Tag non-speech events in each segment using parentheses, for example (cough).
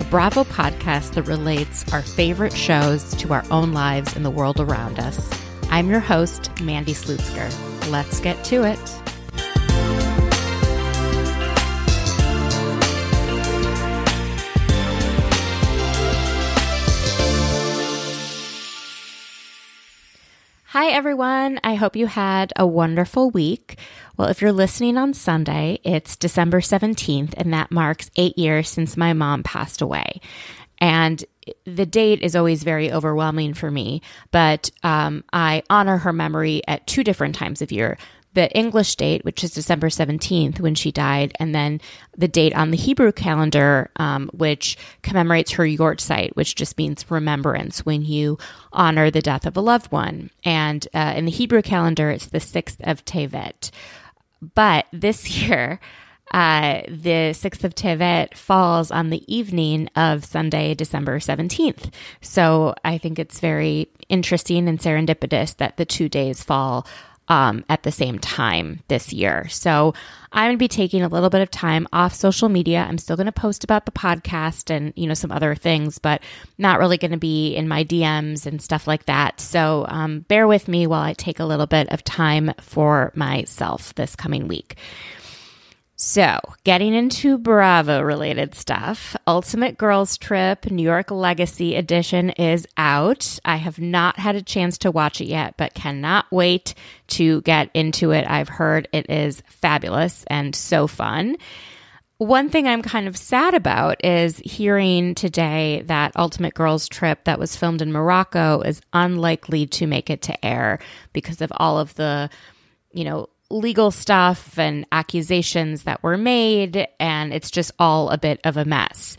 A Bravo podcast that relates our favorite shows to our own lives and the world around us. I'm your host, Mandy Slutsker. Let's get to it. Hi, everyone. I hope you had a wonderful week. Well, if you're listening on Sunday, it's December 17th, and that marks eight years since my mom passed away. And the date is always very overwhelming for me, but um, I honor her memory at two different times of year the English date, which is December 17th when she died, and then the date on the Hebrew calendar, um, which commemorates her Yortzeit, which just means remembrance when you honor the death of a loved one. And uh, in the Hebrew calendar, it's the 6th of Tevet. But this (laughs) year, uh, the 6th of Tevet falls on the evening of Sunday, December 17th. So I think it's very interesting and serendipitous that the two days fall um, at the same time this year. So I'm going to be taking a little bit of time off social media. I'm still going to post about the podcast and, you know, some other things, but not really going to be in my DMs and stuff like that. So um, bear with me while I take a little bit of time for myself this coming week. So, getting into Bravo related stuff, Ultimate Girls Trip New York Legacy Edition is out. I have not had a chance to watch it yet, but cannot wait to get into it. I've heard it is fabulous and so fun. One thing I'm kind of sad about is hearing today that Ultimate Girls Trip that was filmed in Morocco is unlikely to make it to air because of all of the you know, legal stuff and accusations that were made, and it's just all a bit of a mess.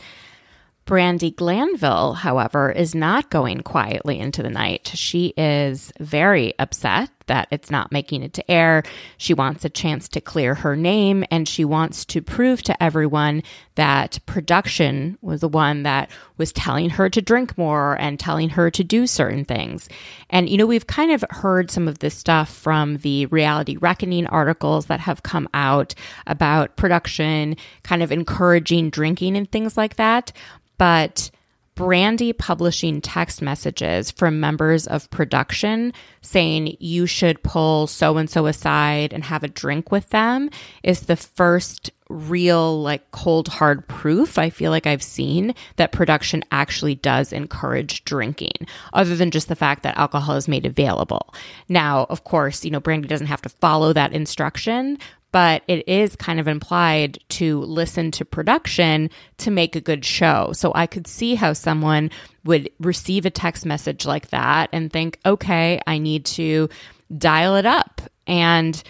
Brandi Glanville, however, is not going quietly into the night. She is very upset that it's not making it to air. She wants a chance to clear her name and she wants to prove to everyone that production was the one that was telling her to drink more and telling her to do certain things. And, you know, we've kind of heard some of this stuff from the reality reckoning articles that have come out about production kind of encouraging drinking and things like that. But Brandi publishing text messages from members of production saying you should pull so and so aside and have a drink with them is the first real, like, cold, hard proof I feel like I've seen that production actually does encourage drinking, other than just the fact that alcohol is made available. Now, of course, you know, Brandi doesn't have to follow that instruction, but it is kind of implied to listen to production to make a good show. So I could see how someone would receive a text message like that and think, okay, I need to dial it up. And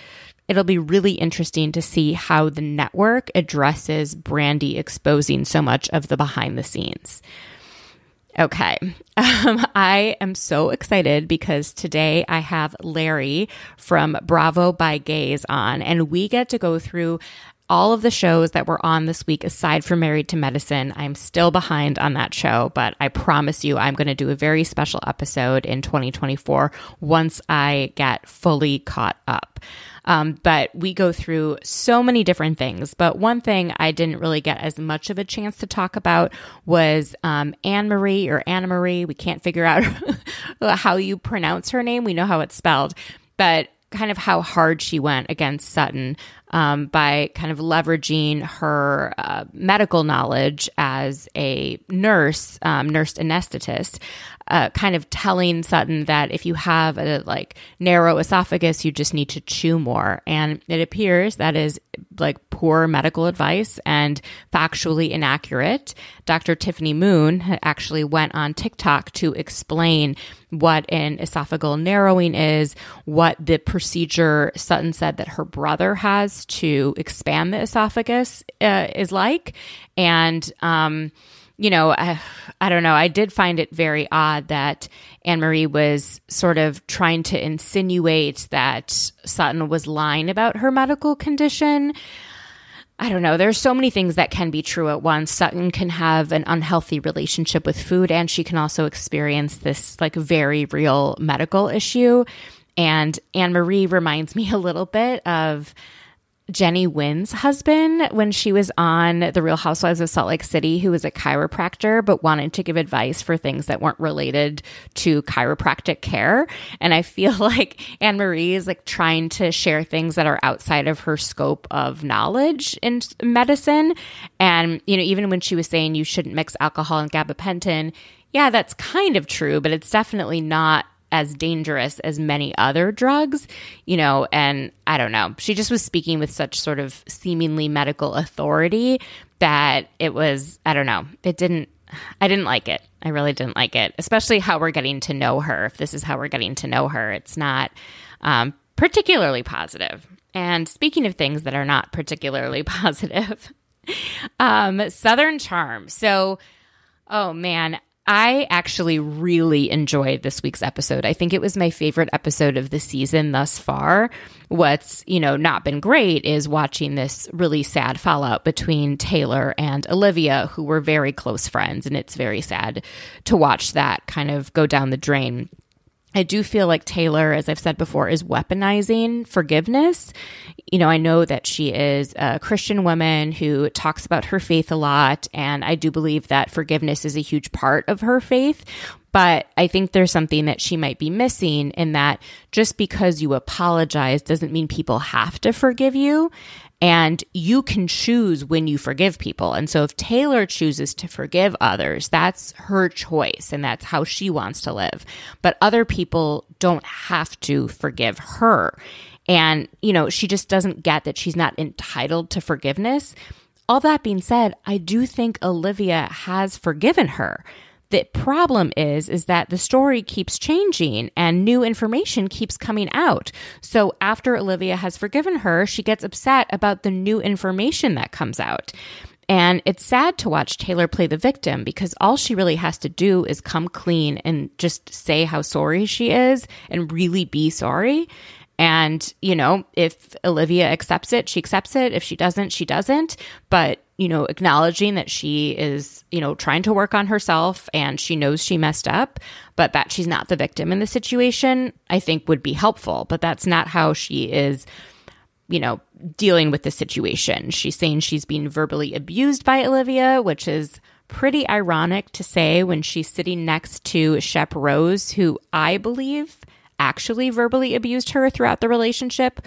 it'll be really interesting to see how the network addresses Brandi exposing so much of the behind the scenes. Okay. (laughs) Um, I am so excited because today I have Larry from Bravo by Gays on, and we get to go through all of the shows that were on this week aside from Married to Medicine. I'm still behind on that show, but I promise you I'm going to do a very special episode in 2024 once I get fully caught up. Um, but we go through so many different things. But one thing I didn't really get as much of a chance to talk about was um, Anne Marie or Anna Marie. We can't figure out (laughs) how you pronounce her name. We know how it's spelled, but kind of how hard she went against Sutton um, by kind of leveraging her uh, medical knowledge as a nurse, um, nurse anesthetist, uh, kind of telling Sutton that if you have a like narrow esophagus, you just need to chew more. And it appears that is like poor medical advice and factually inaccurate. Dr. Tiffany Moon actually went on TikTok to explain what an esophageal narrowing is, what the procedure Sutton said that her brother has to expand the esophagus uh, is like, and um, you know, I, I don't know. I did find it very odd that Anne Marie was sort of trying to insinuate that Sutton was lying about her medical condition. I don't know. There's so many things that can be true at once. Sutton can have an unhealthy relationship with food, and she can also experience this like very real medical issue. And Anne Marie reminds me (laughs) a little bit of Jennie Nguyen's husband when she was on The Real Housewives of Salt Lake City, who was a chiropractor but wanted to give advice for things that weren't related to chiropractic care. And I feel (laughs) like Anne Marie is like trying to share things that are outside of her scope of knowledge in medicine. And, you know, even when she was saying you shouldn't mix alcohol and gabapentin, yeah, that's kind of true, but it's definitely not as dangerous as many other drugs, you know, and I don't know. She just was speaking with such sort of seemingly medical authority that it was, I don't know, it didn't, I didn't like it. I really didn't like it, especially how we're getting to know her. If this is how we're getting to know her, it's not um, particularly positive. And speaking of things that are not particularly (laughs) positive, um, Southern Charm. So, oh man, I actually really enjoyed this week's episode. I think it was my favorite episode of the season thus far. What's, you know, not been great is watching this really sad fallout between Taylor and Olivia, who were very close friends. And it's very sad to watch that kind of go down the drain. I do feel like Taylor, as I've said before, is weaponizing forgiveness. You know, I know that she is a Christian woman who talks about her faith a lot, and I do believe that forgiveness is a huge part of her faith. But I think there's something that she might be missing in that just because you apologize doesn't mean people have to forgive you. And you can choose when you forgive people. And so if Taylor chooses to forgive others, that's her choice and that's how she wants to live. But other people don't have to forgive her. And, you know, she just doesn't get that she's not entitled to forgiveness. All that being said, I do think Olivia has forgiven her. The problem is is that the story keeps changing and new information keeps coming out. So after Olivia has forgiven her, she gets upset about the new information that comes out. And it's sad to watch Taylor play the victim because all she really has to do is come clean and just say how sorry she is and really be sorry. And, you know, if Olivia accepts it, she accepts it. If she doesn't, she doesn't. But, you know, acknowledging that she is, you know, trying to work on herself and she knows she messed up, but that she's not the victim in the situation, I think would be helpful. But that's not how she is, you know, dealing with the situation. She's saying she's being verbally abused by Olivia, which is pretty ironic to say when she's sitting next to Shep Rose, who I believe actually verbally abused her throughout the relationship.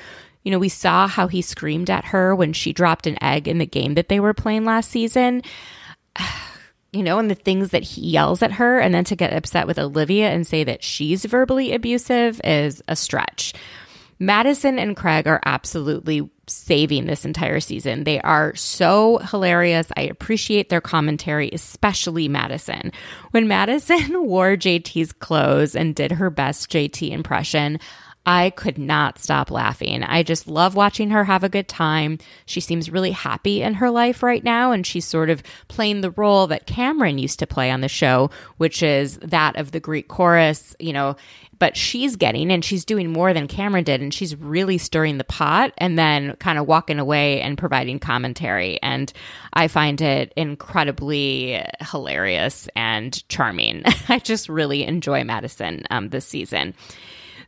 You know, we saw how he screamed at her when she dropped an egg in the game that they were playing last season. (sighs) You know, and the things that he yells at her, and then to get upset with Olivia and say that she's verbally abusive is a stretch. Madison and Craig are absolutely saving this entire season. They are so hilarious. I appreciate their commentary, especially Madison. When Madison (laughs) wore JT's clothes and did her best JT impression, I could not stop laughing. I just love watching her have a good time. She seems really happy in her life right now, and she's sort of playing the role that Cameran used to play on the show, which is that of the Greek chorus. You know, but she's getting and she's doing more than Cameran did and she's really stirring the pot and then kind of walking away and providing commentary and I find it incredibly hilarious and charming. (laughs) I just really enjoy Madison um, this season.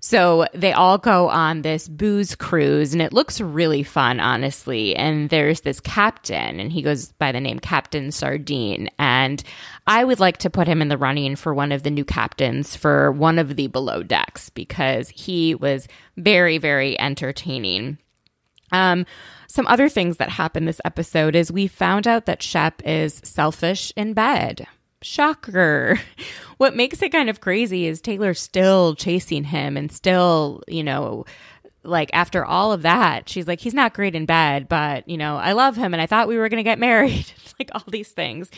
So they all go on this booze cruise and it looks really fun, honestly. And there's this captain and he goes by the name Captain Sardine. And I would like to put him in the running for one of the new captains for one of the below decks because he was very, very entertaining. Um, some other things that happened this episode is we found out that Shep is selfish in bed. Shocker. (laughs) What makes it kind of crazy is Taylor still chasing him and still, you know, like after all of that, she's like, he's not great in bed, but you know, I love him and I thought we were going to get (laughs) married. (laughs) like all these things.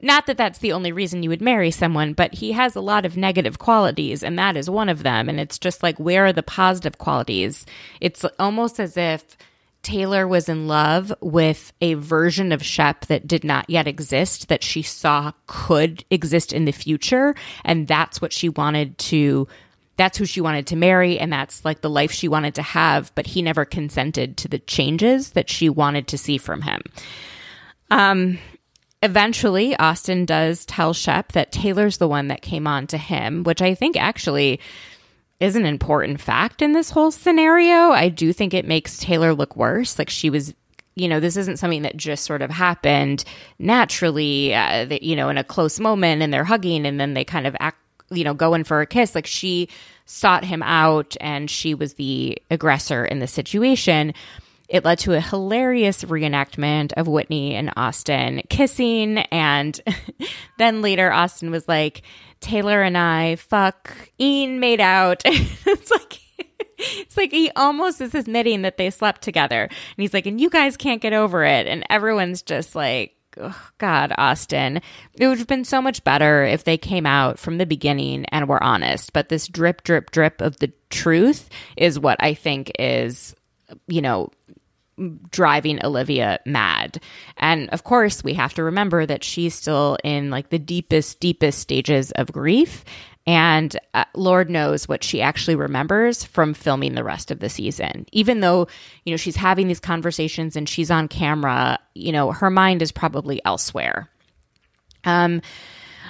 Not that that's the only reason you would marry someone, but he has a lot of negative qualities and that is one of them. And it's just like, where are the positive qualities? It's almost as if Taylor was in love with a version of Shep that did not yet exist, that she saw could exist in the future. And that's what she wanted to, that's who she wanted to marry. And that's like the life she wanted to have. But he never consented to the changes that she wanted to see from him. Um, eventually, Austin does tell Shep that Taylor's the one that came on to him, which I think actually is an important fact in this whole scenario. I do think it makes Taylor look worse. Like she was, you know, this isn't something that just sort of happened naturally, uh, that, you know, in a close moment and they're hugging and then they kind of act, you know, go in for a kiss. Like she sought him out and she was the aggressor in the situation. It led to a hilarious reenactment of Whitney and Austin kissing. And (laughs) then later, Austin was like, Taylor and I fuck Ian made out. (laughs) it's like it's like he almost is admitting that they slept together. And he's like, and you guys can't get over it. And everyone's just like, oh, God, Austin. It would have been so much better if they came out from the beginning and were honest. But this drip, drip, drip of the truth is what I think is, you know, driving Olivia mad. And of course, we have to remember that she's still in like the deepest, deepest stages of grief. And uh, Lord knows what she actually remembers from filming the rest of the season. Even though, you know, she's having these conversations and she's on camera, you know, her mind is probably elsewhere. Um,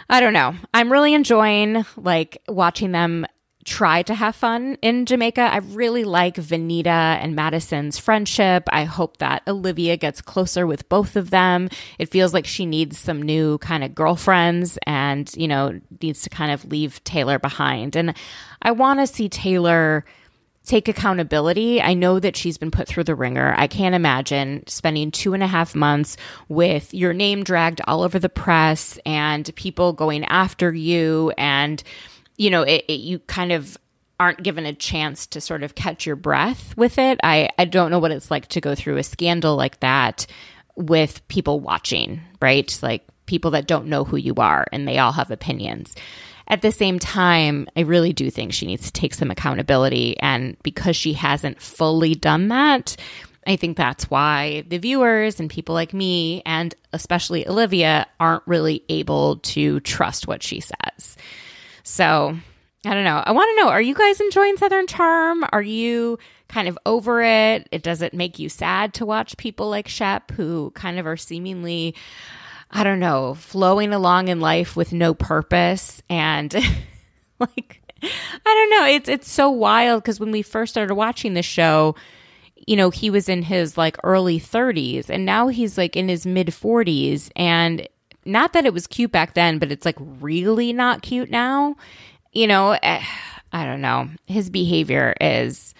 I don't know. I'm really enjoying like watching them try to have fun in Jamaica. I really like Venita and Madison's friendship. I hope that Olivia gets closer with both of them. It feels like she needs some new kind of girlfriends and, you know, needs to kind of leave Taylor behind. And I want to see Taylor take accountability. I know that she's been put through the ringer. I can't imagine spending two and a half months with your name dragged all over the press and people going after you and, you know, it, it, you kind of aren't given a chance to sort of catch your breath with it. I, I don't know what it's like to go through a scandal like that with people watching, right? Like people that don't know who you are and they all have opinions. At the same time, I really do think she needs to take some accountability. And because she hasn't fully done that, I think that's why the viewers and people like me, and especially Olivia, aren't really able to trust what she says. So I don't know. I want to know are you guys enjoying Southern Charm? Are you kind of over it? It does it make you sad to watch people like Shep who kind of are seemingly I don't know, flowing along in life with no purpose and (laughs) like I don't know, it's it's so wild cuz when we first started watching the show, you know, he was in his like early 30s and now he's like in his mid 40s and not that it was cute back then, but it's like really not cute now. You know, eh, I don't know. His behavior is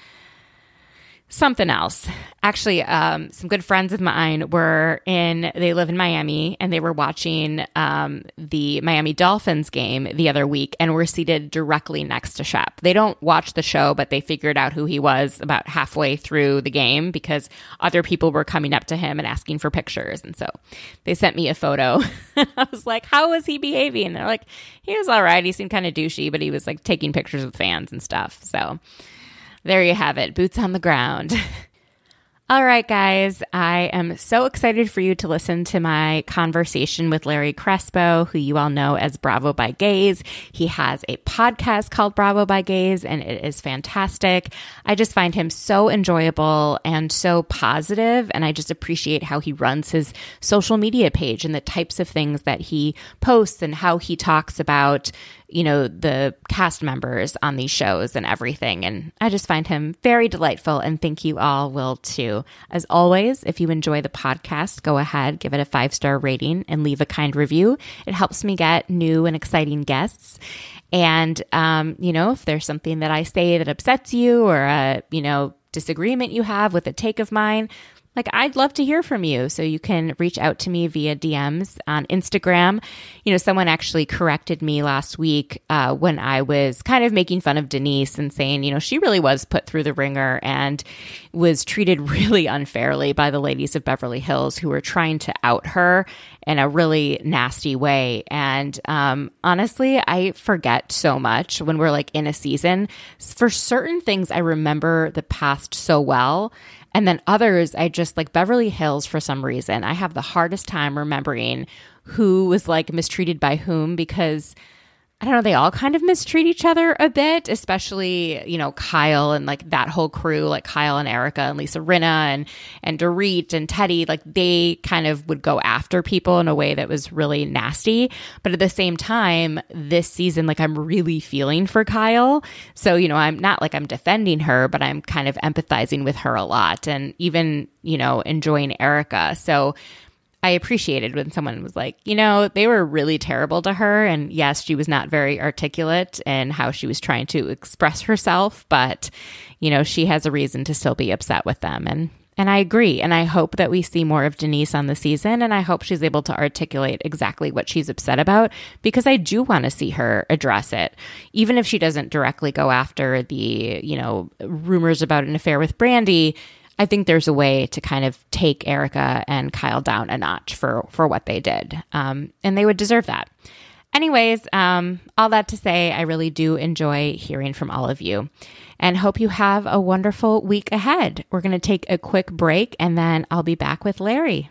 something else. Actually, um, some good friends of mine were in, they live in Miami and they were watching um, the Miami Dolphins game the other week and were seated directly next to Shep. They don't watch the show, but they figured out who he was about halfway through the game because other people were coming up to him and asking for pictures. And so they sent me a photo. (laughs) I was like, how was he behaving? And they're like, he was all right. He seemed kind of douchey, but he was like taking pictures with fans and stuff. So, there you have it, boots on the ground. (laughs) All right, guys, I am so excited for you to listen to my conversation with Larry Crespo, who you all know as Bravo by Gays. He has a podcast called Bravo by Gays, and it is fantastic. I just find him so enjoyable and so positive, and I just appreciate how he runs his social media page and the types of things that he posts and how he talks about you know, the cast members on these shows and everything. And I just find him very delightful and think you all will too. As always, if you enjoy the podcast, go ahead, give it a five star rating and leave a kind review. It helps me get new and exciting guests. And, um, you know, if there's something that I say that upsets you or a, you know, disagreement you have with a take of mine, like I'd love to hear from you. So you can reach out to me via DMs on Instagram. You know, someone actually corrected me last week uh, when I was kind of making fun of Denise and saying, you know, she really was put through the ringer and was treated (laughs) really unfairly by the ladies of Beverly Hills who were trying to out her in a really nasty way. And um, honestly, I forget so much when we're like in a season. For certain things, I remember the past so well And then others, I just like Beverly Hills for some reason. I have the hardest time remembering who was like mistreated by whom because I don't know, they all kind of mistreat each other a bit, especially, you know, Kyle and like that whole crew, like Kyle and Erika and Lisa Rinna and and Dorit and Teddi, like they kind of would go after people in a way that was really nasty. But at the same time, this season, like I'm really feeling for Kyle. So, you know, I'm not like I'm defending her, but I'm kind of empathizing with her a lot and even, you know, enjoying Erika. So I appreciated when someone was like, you know, they were really terrible to her. And yes, she was not very articulate in how she was trying to express herself, but, you know, she has a reason to still be upset with them. And, and I agree. And I hope that we see more of Denise on the season. And I hope she's able to articulate exactly what she's upset about because I do want to see her address it. Even if she doesn't directly go after the, you know, rumors about an affair with Brandi, I think there's a way to kind of take Erika and Kyle down a notch for for what they did, um, and they would deserve that. Anyways, um, all that to say, I really do enjoy hearing from all of you, and hope you have a wonderful week ahead. We're going to take a quick break, and then I'll be back with Larry.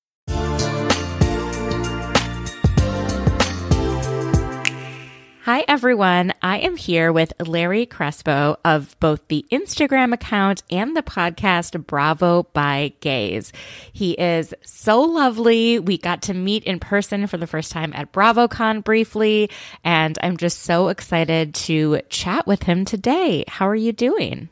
Hi, everyone. I am here with Larry Crespo of both the Instagram account and the podcast Bravo by Gays. He is so lovely. We got to meet in person for the first time at BravoCon briefly, and I'm just so excited to chat with him today. How are you doing?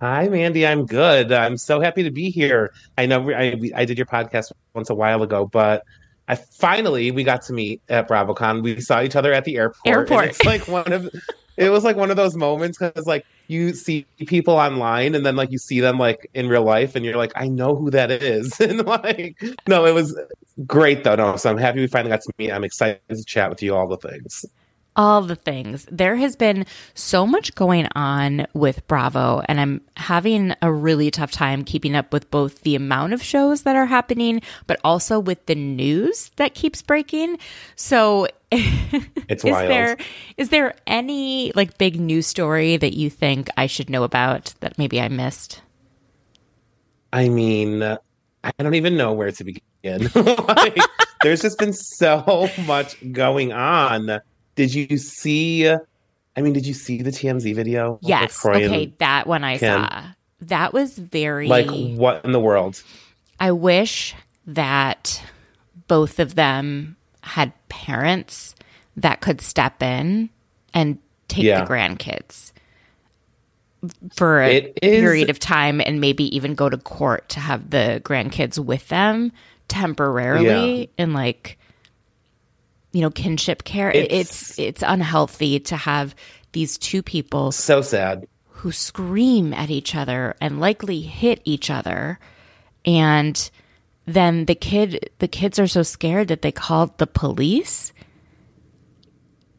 Hi, Mandy. I'm good. I'm so happy to be here. I know I, I did your podcast once a while ago, but I finally we got to meet at BravoCon. We saw each other at the airport. Airport. It's like one of it was like one of those moments because like you see people online and then like you see them like in real life and you're like, I know who that is. (laughs) and like no, it was great though. No, so I'm happy we finally got to meet. I'm excited to chat with you all the things all the things. There has been so much going on with Bravo, and I'm having a really tough time keeping up with both the amount of shows that are happening, but also with the news that keeps breaking. So, (laughs) it's is wild. there is there any like big news story that you think I should know about that maybe I missed? I mean, I don't even know where to begin. (laughs) like, there's just been so (laughs) much going on did you see? I mean, did you see the TMZ video? Yes. Okay, that one I Kim? saw. That was very like what in the world? I wish that both of them had parents that could step in and take yeah. the grandkids for a period of time and maybe even go to court to have the grandkids with them temporarily yeah. and like you know kinship care it's, it's it's unhealthy to have these two people so sad. who scream at each other and likely hit each other. And then the kid the kids are so scared that they called the police.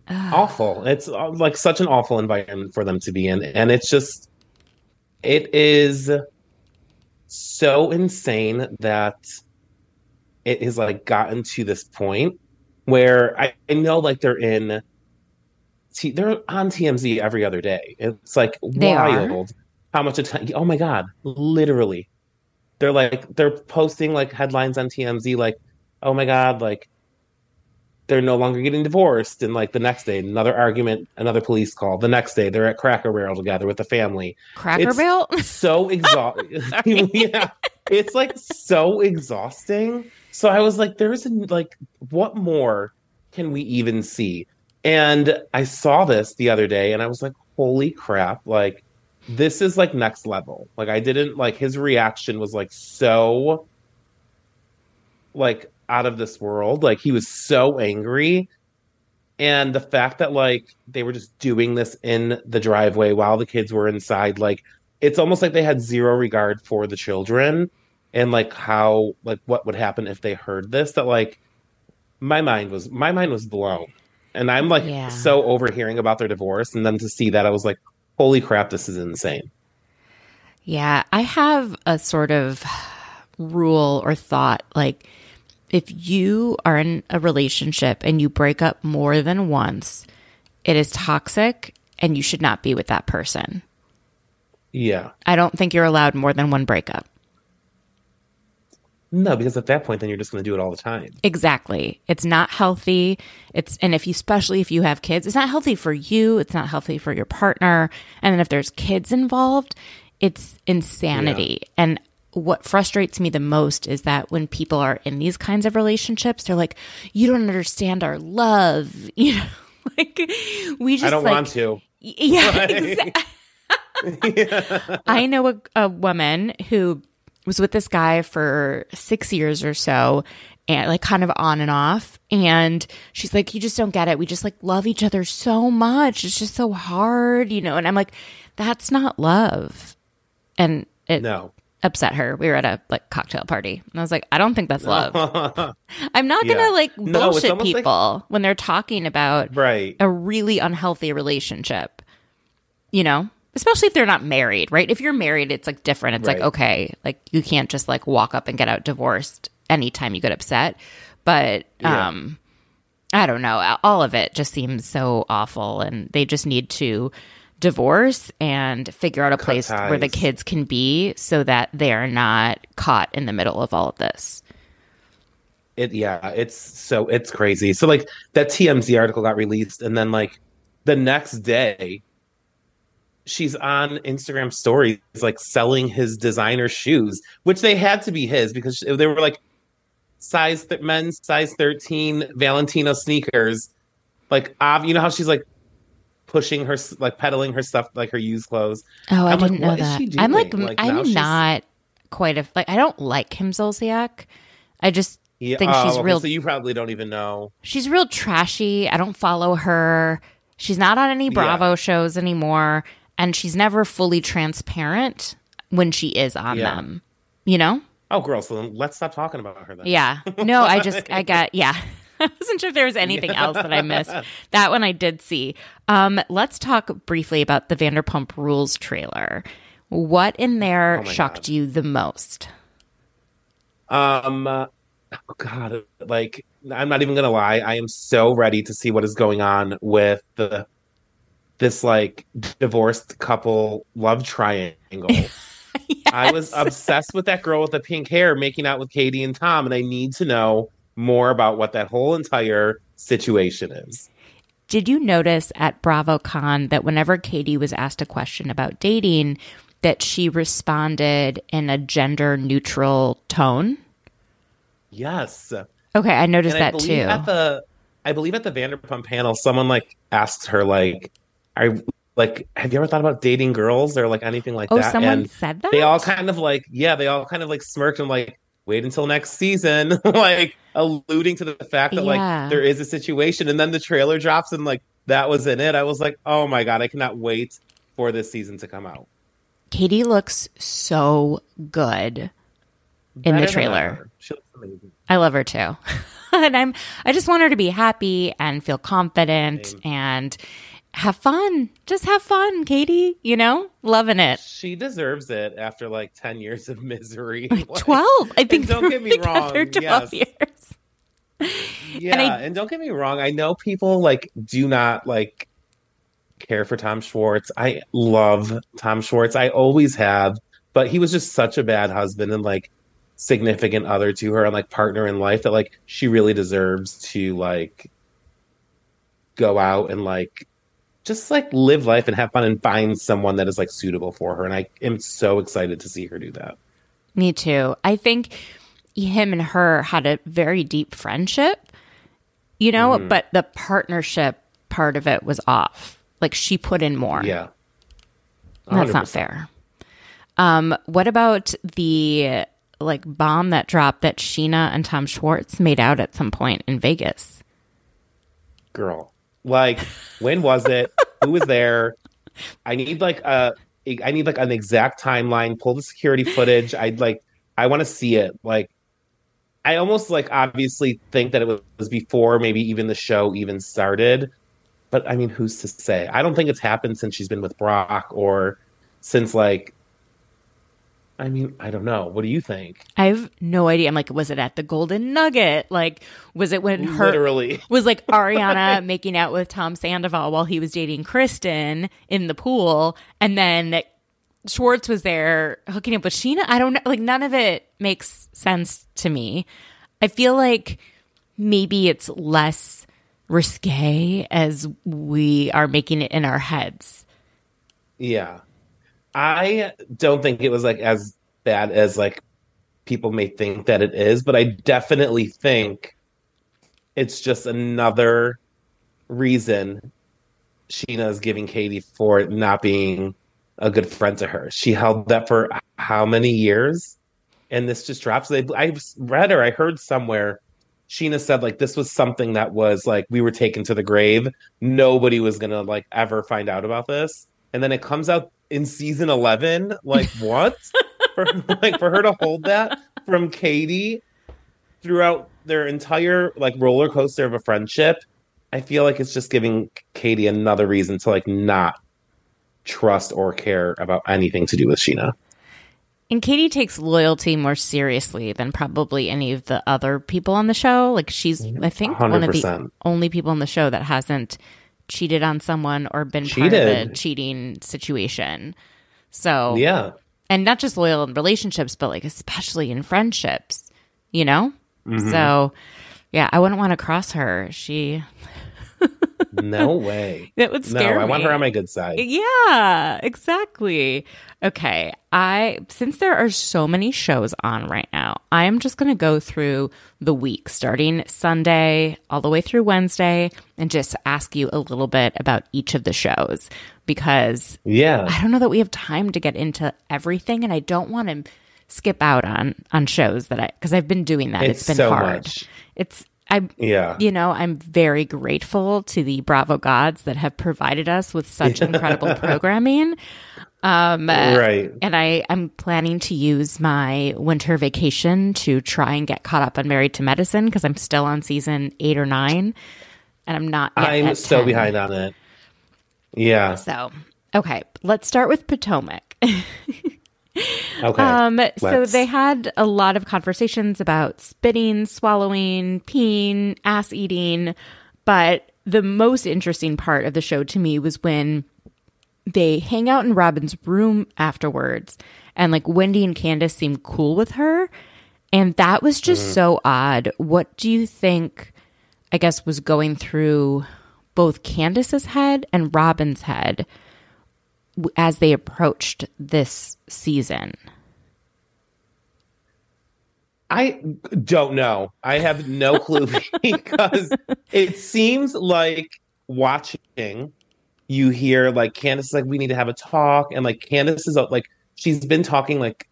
Awful. It's uh, like such an awful environment for them to be in. And it's just it is so insane that it has like gotten to this point where I, I know like they're in T, they're on TMZ every other day. It's like they wild are? how much attention. Oh my god, literally, they're like they're posting like headlines on TMZ like, oh my god, like they're no longer getting divorced, and like the next day another argument, another police call. The next day they're at Cracker Barrel together with the family. Cracker it's Barrel, so (laughs) exhausting. (laughs) (laughs) yeah, it's like so exhausting so I was like, there isn't like, what more can we even see? And I saw this the other day and I was like, holy crap, like this is like next level. Like I didn't like his reaction was like so like out of this world. Like he was so angry. And the fact that like they were just doing this in the driveway while the kids were inside, like it's almost like they had zero regard for the children and like how like what would happen if they heard this that like my mind was my mind was blown and i'm like Yeah. so overhearing about their divorce and then to see that i was like holy crap this is insane Yeah, I have a sort of rule or thought like if you are in a relationship and you break up more than once, it is toxic and you should not be with that person. yeah I don't think you're allowed more than one breakup. No because at that point then you're just going to do it all the time Exactly. It's not healthy. It's and if you especially if you have kids, it's not healthy for you, it's not healthy for your partner. And then if there's kids involved, it's insanity. And what frustrates me the most is that when people are in these kinds of relationships, they're like, "You don't understand our love." (laughs) You know, like we just i don't like, want to Yeah, (laughs) Right. exa- (laughs) I know a, a woman who was with this guy for six years or so, and like kind of on and off. And she's like, "You just don't get it. We just like love each other so much. It's just so hard, you know." And I'm like, "That's not love," and it no upset her. We were at a like cocktail party, and I was like, "I don't think that's love." (laughs) I'm not gonna Yeah. like No, bullshit like- people when they're talking about right a really unhealthy relationship. You know, especially if they're not married, right? If you're married, it's like different. It's like okay, like you can't just like walk up and get out divorced anytime you get upset. But Yeah. um I don't know. All of it just seems so awful and they just need to divorce and figure out a place where the kids can be so that they are not caught in the middle of all of this. it yeah it's so it's crazy so like that tmz article got released and then like the next day she's on instagram stories like selling his designer shoes which they had to be his because they were like size th- men's size 13 valentino sneakers like ob- you know how she's like pushing her like peddling her stuff like her used clothes Oh, I I'm like, didn't know what is that. I'm like. Like, I'm not quite a like. I don't like Kim Zolciak. I just yeah, think she's oh, okay, real. so you probably don't even know she's real trashy. I don't follow her. She's not on any Bravo shows anymore, and she's never fully transparent when she is on Yeah. them. You know? oh girl so let's stop talking about her then Yeah. No, I just I (laughs) got yeah. (laughs) I wasn't sure if there was anything else that I missed. That one I did see. Um, let's talk briefly about the Vanderpump Rules trailer. What in there Oh shocked God. you the most? Um, uh, oh God, like I'm not even gonna lie. I am so ready to see what is going on with the this like divorced couple love triangle. (laughs) I was obsessed with that girl with the pink hair making out with Katie and Tom, and I need to know more about what that whole entire situation is. Did you notice at BravoCon that whenever Katie was asked a question about dating, that she responded in a gender neutral tone? Yes, Okay, I noticed I that too. at the I believe at the Vanderpump panel, someone like asked her like, "I like have you ever thought about dating girls or like anything like oh, that?" someone and said that? they all kind of like yeah they all kind of like smirked and like wait until next season (laughs) like alluding to the fact that Yeah. like there is a situation and then the trailer drops and like that was in it i was like oh my god i cannot wait for this season to come out Katie looks so good in the Better trailer. She looks amazing. I love her too. (laughs) and I'm I just want her to be happy and feel confident Same. and have fun. Just have fun, Katie, you know? Loving it. she deserves it after like 10 years of misery (laughs) Like, 12. I think don't get me wrong, 12 yes. years. yeah I- and don't get me wrong i know people like do not like care for tom schwartz i love tom schwartz i always have but he was just such a bad husband and like significant other to her and like partner in life that like she really deserves to like go out and like just like live life and have fun and find someone that is like suitable for her and i am so excited to see her do that Me too. I think him and her had a very deep friendship, you know, Mm-hmm. but the partnership part of it was off. Like she put in more. yeah That's not fair. Um, what about the like bomb that dropped that Scheana and Tom Schwartz made out at some point in Vegas? girl. Like, when was it? Who was there? I need like a I need like an exact timeline. Pull the security footage. I'd like I want to see it. Like I almost like obviously think that it was before maybe even the show even started. But I mean, who's to say? I don't think it's happened since she's been with Brock or since like I mean, I don't know. What do you think? I have no idea. I'm like, was it at the Golden Nugget? Like, was it when her Literally. (laughs) was like Ariana (laughs) making out with Tom Sandoval while he was dating Kristen in the pool, and then Schwartz was there hooking up with Scheana? I don't know. Like, none of it makes sense to me. I feel like maybe it's less risque as we are making it in our heads. Yeah. I don't think it was like as bad as like people may think that it is, but I definitely think it's just another reason Scheana is giving Katie for not being a good friend to her. She held that for how many years? And this just drops. I read or I heard somewhere Scheana said like this was something that was like we were taken to the grave. Nobody was gonna like ever find out about this. And then it comes out in season 11 like (laughs) what for, like for her to hold that from katie throughout their entire like roller coaster of a friendship i feel like it's just giving katie another reason to like not trust or care about anything to do with scheana and Katie takes loyalty more seriously than probably any of the other people on the show. Like she's, I think, 100%. one of the only people on the show that hasn't cheated on someone or been cheated. part of a cheating situation. So yeah, and not just loyal in relationships, but like especially in friendships, you know. Mm-hmm. So yeah, I wouldn't want to cross her. She. No way. (laughs) That would scare no, me. I want her on my good side. Yeah, exactly. Okay, I since there are so many shows on right now, I am just going to go through the week starting Sunday all the way through Wednesday and just ask you a little bit about each of the shows because yeah. I don't know that we have time to get into everything and I don't want to skip out on on shows that I cuz I've been doing that. it's, it's been so hard. Much. It's I yeah. you know, I'm very grateful to the Bravo gods that have provided us with such incredible (laughs) programming. Um, right. And I am planning to use my winter vacation to try and get caught up on Married to Medicine because I'm still on season eight or nine, and I'm not. I'm so 10. behind on it. Yeah. So okay, let's start with Potomac. (laughs) okay. Um, so they had a lot of conversations about spitting, swallowing, peeing, ass eating, but the most interesting part of the show to me was when they hang out in Robin's room afterwards, and like Wendy and Candiace seem cool with her. And that was just mm-hmm. so odd. What do you think, I guess, was going through both Candiace's head and Robin's head as they approached this season? I don't know. I have no (laughs) clue because it seems like watching you hear like Candiace is like, we need to have a talk. And like Candiace is uh, like, she's been talking like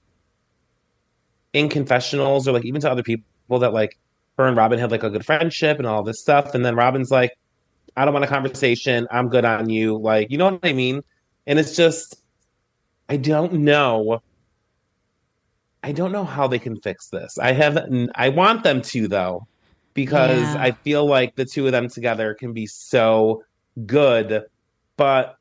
in confessionals or like even to other people that like her and Robin had like a good friendship and all this stuff. And then Robin's like, I don't want a conversation. I'm good on you. Like, you know what I mean? And it's just, I don't know. I don't know how they can fix this. I have, I want them to though, because yeah. I feel like the two of them together can be so good but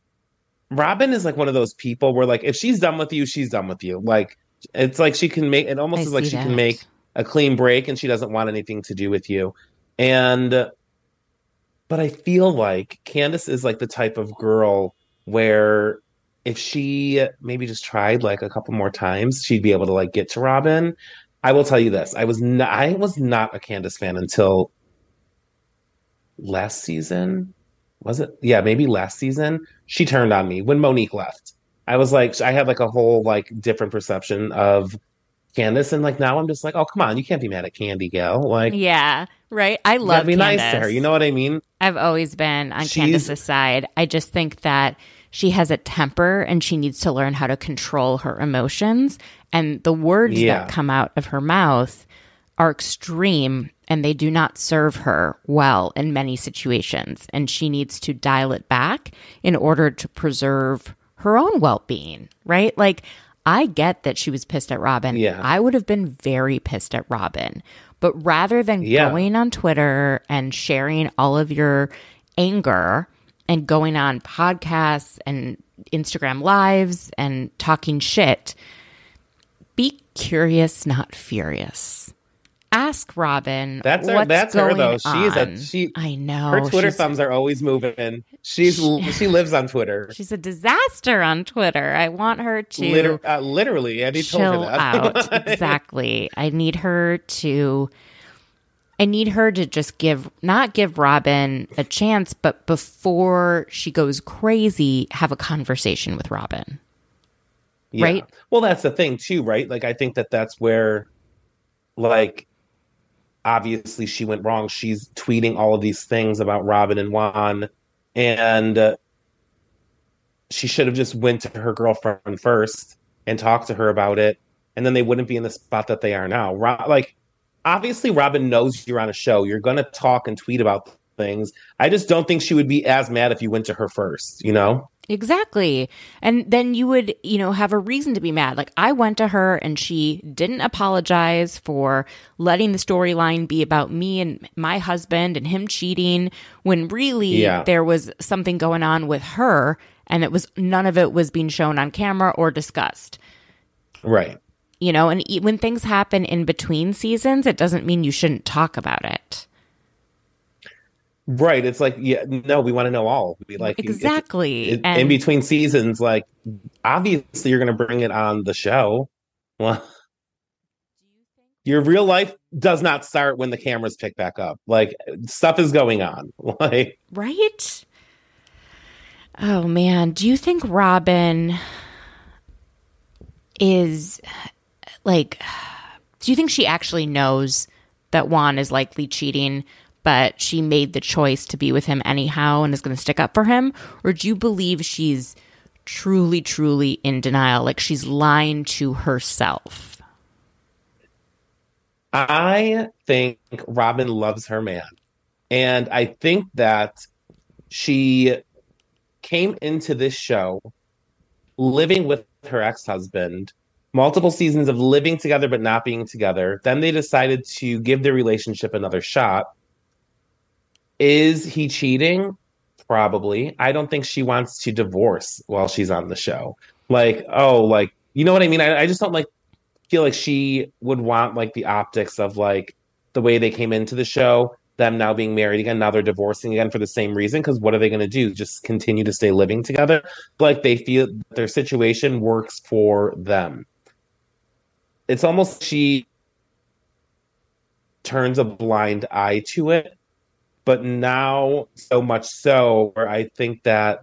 Robin is like one of those people where like if she's done with you, she's done with you. Like it's like she can make it almost I is like she that. can make a clean break and she doesn't want anything to do with you. And but I feel like Candiace is like the type of girl where if she maybe just tried like a couple more times, she'd be able to like get to Robin. I will tell you this: I was not, I was not a Candiace fan until last season was it? Yeah, maybe last season. She turned on me when Monique left. I was like, I had like a whole like different perception of Candiace, and like now I'm just like, oh come on, you can't be mad at Candy Gal. Like, yeah, right. I love. Be Candiace. nice to her. You know what I mean? I've always been on She's... Candiace's side. I just think that she has a temper and she needs to learn how to control her emotions. And the words yeah. that come out of her mouth are extreme and they do not serve her well in many situations. And she needs to dial it back in order to preserve her own well being, right? Like, I get that she was pissed at Robin. Yeah. I would have been very pissed at Robin. But rather than Yeah. going on Twitter and sharing all of your anger and going on podcasts and Instagram lives and talking shit, be curious, not furious. Ask Robin. That's her. That's her though. She's a she. I know. Her Twitter thumbs are always moving. She's she lives on Twitter. (laughs) She's a disaster on Twitter. I want her to Liter- uh, literally, Andy told chill her that. out. (laughs) exactly. I need her to. I need her to just give, not give Robin a chance, but before she goes crazy, have a conversation with Robin. Yeah. right? Well, that's the thing too, right? Like, I think that that's where, like, obviously she went wrong. She's tweeting all of these things about Robin and Juan, and uh, she should have just went to her girlfriend first and talked to her about it, and then they wouldn't be in the spot that they are now. Like, obviously, Robin knows you're on a show. You're going to talk and tweet about things. I just don't think she would be as mad if you went to her first. You know? Exactly. And then you would, you know, have a reason to be mad. Like I went to her and she didn't apologize for letting the storyline be about me and my husband and him cheating when really Yeah. there was something going on with her and it was none of it was being shown on camera or discussed. Right. You know, and e- when things happen in between seasons, it doesn't mean you shouldn't talk about it. Right. It's like, yeah, no, we want to know all. We like Exactly. in, And- in between seasons, like obviously you're going to bring it on the show. Well, (laughs) your real life does not start when the cameras pick back up. Like stuff is going on. (laughs) Like Right? Oh man, do you think Robin is like do you think she actually knows that Juan is likely cheating, but she made the choice to be with him anyhow and is going to stick up for him? Or do you believe she's truly, truly in denial, like she's lying to herself? I think Robin loves her man. And I think that she came into this show living with her ex husband, multiple seasons of living together but not being together. Then they decided to give their relationship another shot. Is he cheating? Probably. I don't think she wants to divorce while she's on the show. Like, oh, like, you know what I mean? I, I just don't like feel like she would want like the optics of like the way they came into the show, them now being married again, now they're divorcing again for the same reason. Because what are they going to do? Just continue to stay living together? Like they feel their situation works for them. It's almost she turns a blind eye to it, but now so much so where I think that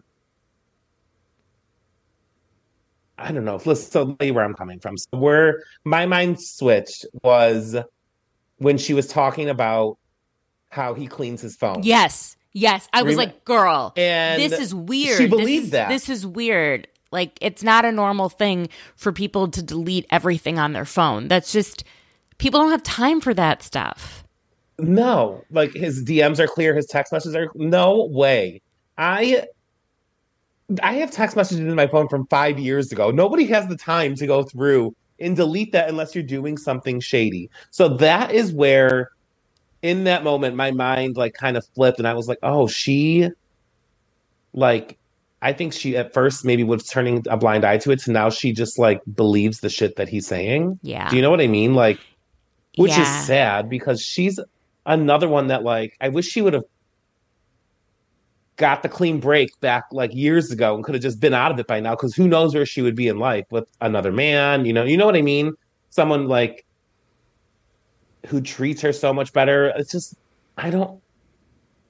I don't know. Let's so tell you where I'm coming from. So where my mind switched was when she was talking about how he cleans his phone. Yes. Yes. I was like, girl, And this is weird. she This believed is- that. This is weird. Like, it's not a normal thing for people to delete everything on their phone. That's just, people don't have time for that stuff. No, like his DMs are clear, his text messages are no way. I I have text messages in my phone from five years ago. Nobody has the time to go through and delete that unless you're doing something shady. So that is where in that moment my mind like kind of flipped and I was like, oh, she like I think she at first maybe was turning a blind eye to it, so now she just like believes the shit that he's saying. Yeah. Do you know what I mean? Like which Yeah. is sad because she's another one that like I wish she would have got the clean break back like years ago and could have just been out of it by now because who knows where she would be in life with another man, you know, you know what I mean? Someone like who treats her so much better. It's just I don't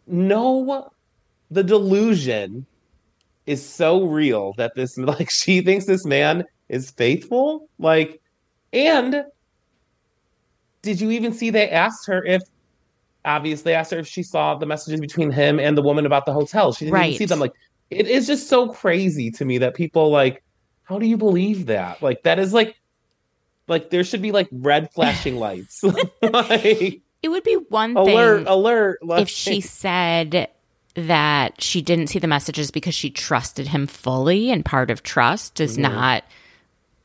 know the delusion is so real that this (laughs) like she thinks this man is faithful like and did you even see they asked her if obviously asked her if she saw the messages between him and the woman about the hotel. She didn't Right. even see them. Like it is just so crazy to me that people like how do you believe that? Like that is like like there should be like red (laughs) flashing lights. (laughs) Like It would be one alert thing alert like, if she said that she didn't see the messages because she trusted him fully, and part of trust is not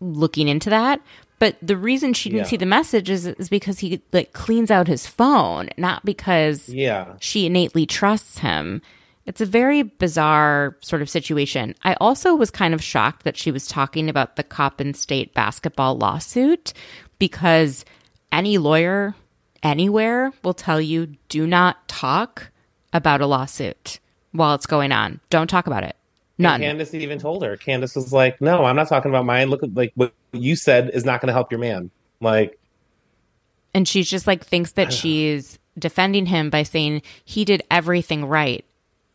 looking into that. But the reason she didn't Yeah. see the messages is because he like cleans out his phone, not because Yeah. she innately trusts him. It's a very bizarre sort of situation. I also was kind of shocked that she was talking about the Coppin State basketball lawsuit because any lawyer anywhere will tell you do not talk about a lawsuit while it's going on. Don't talk about it. None. Candiace even told her. Candiace was like, "No, I'm not talking about mine. Look at like what you said is not going to help your man." Like, And she's just like thinks that (sighs) she's defending him by saying he did everything right.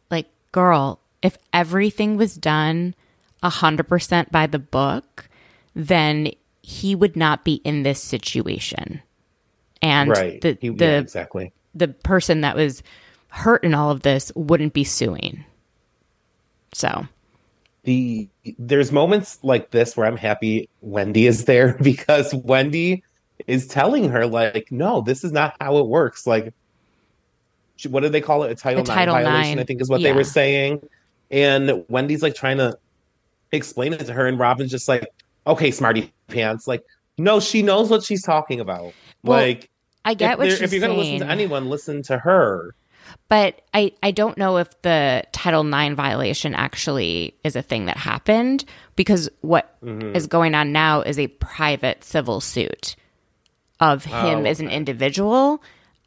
Like, girl, if everything was done 100% by the book, then he would not be in this situation. And right? the He- the yeah, exactly. the person that was hurt in all of this wouldn't be suing. So, the there's moments like this where I'm happy Wendy is there (laughs) because Wendy is telling her like, no, this is not how it works. Like, she- what do they call it? A Title IX Title violation, IX, I think is what yeah. they were saying. And Wendy's like trying to explain it to her, and Robin's just like, okay, smarty pants. Like, no, she knows what she's talking about. Well, like, I get if, what she's if you're gonna listen to anyone, listen to her. But I, I don't know if the Title IX violation actually is a thing that happened because what is Mm-hmm. going on now is a private civil suit of him Oh, as an individual.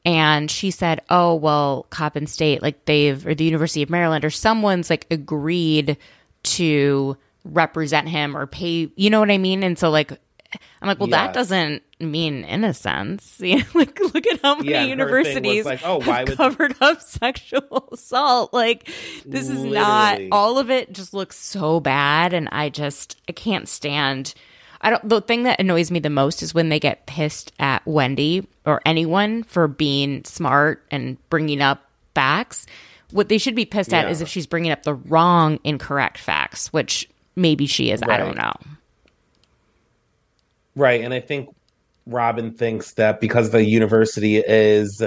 And she said, oh, well, Coppin State, like they've, or the University of Maryland, or someone's like agreed to represent him or pay, you know what I mean? And so, like, I'm like, well, that doesn't mean innocence. (laughs) You know, like, look at how many Yeah, and her thing was universities like, oh, why would- covered up (laughs) sexual assault. Like, this is not all of it. Just looks so bad, and I just I can't stand. I don't. The thing that annoys me the most is when they get pissed at Wendy or anyone for being smart and bringing up facts. What they should be pissed at is if she's bringing up the wrong, incorrect facts, which maybe she is. I don't know. Right. And I think Robin thinks that because the university is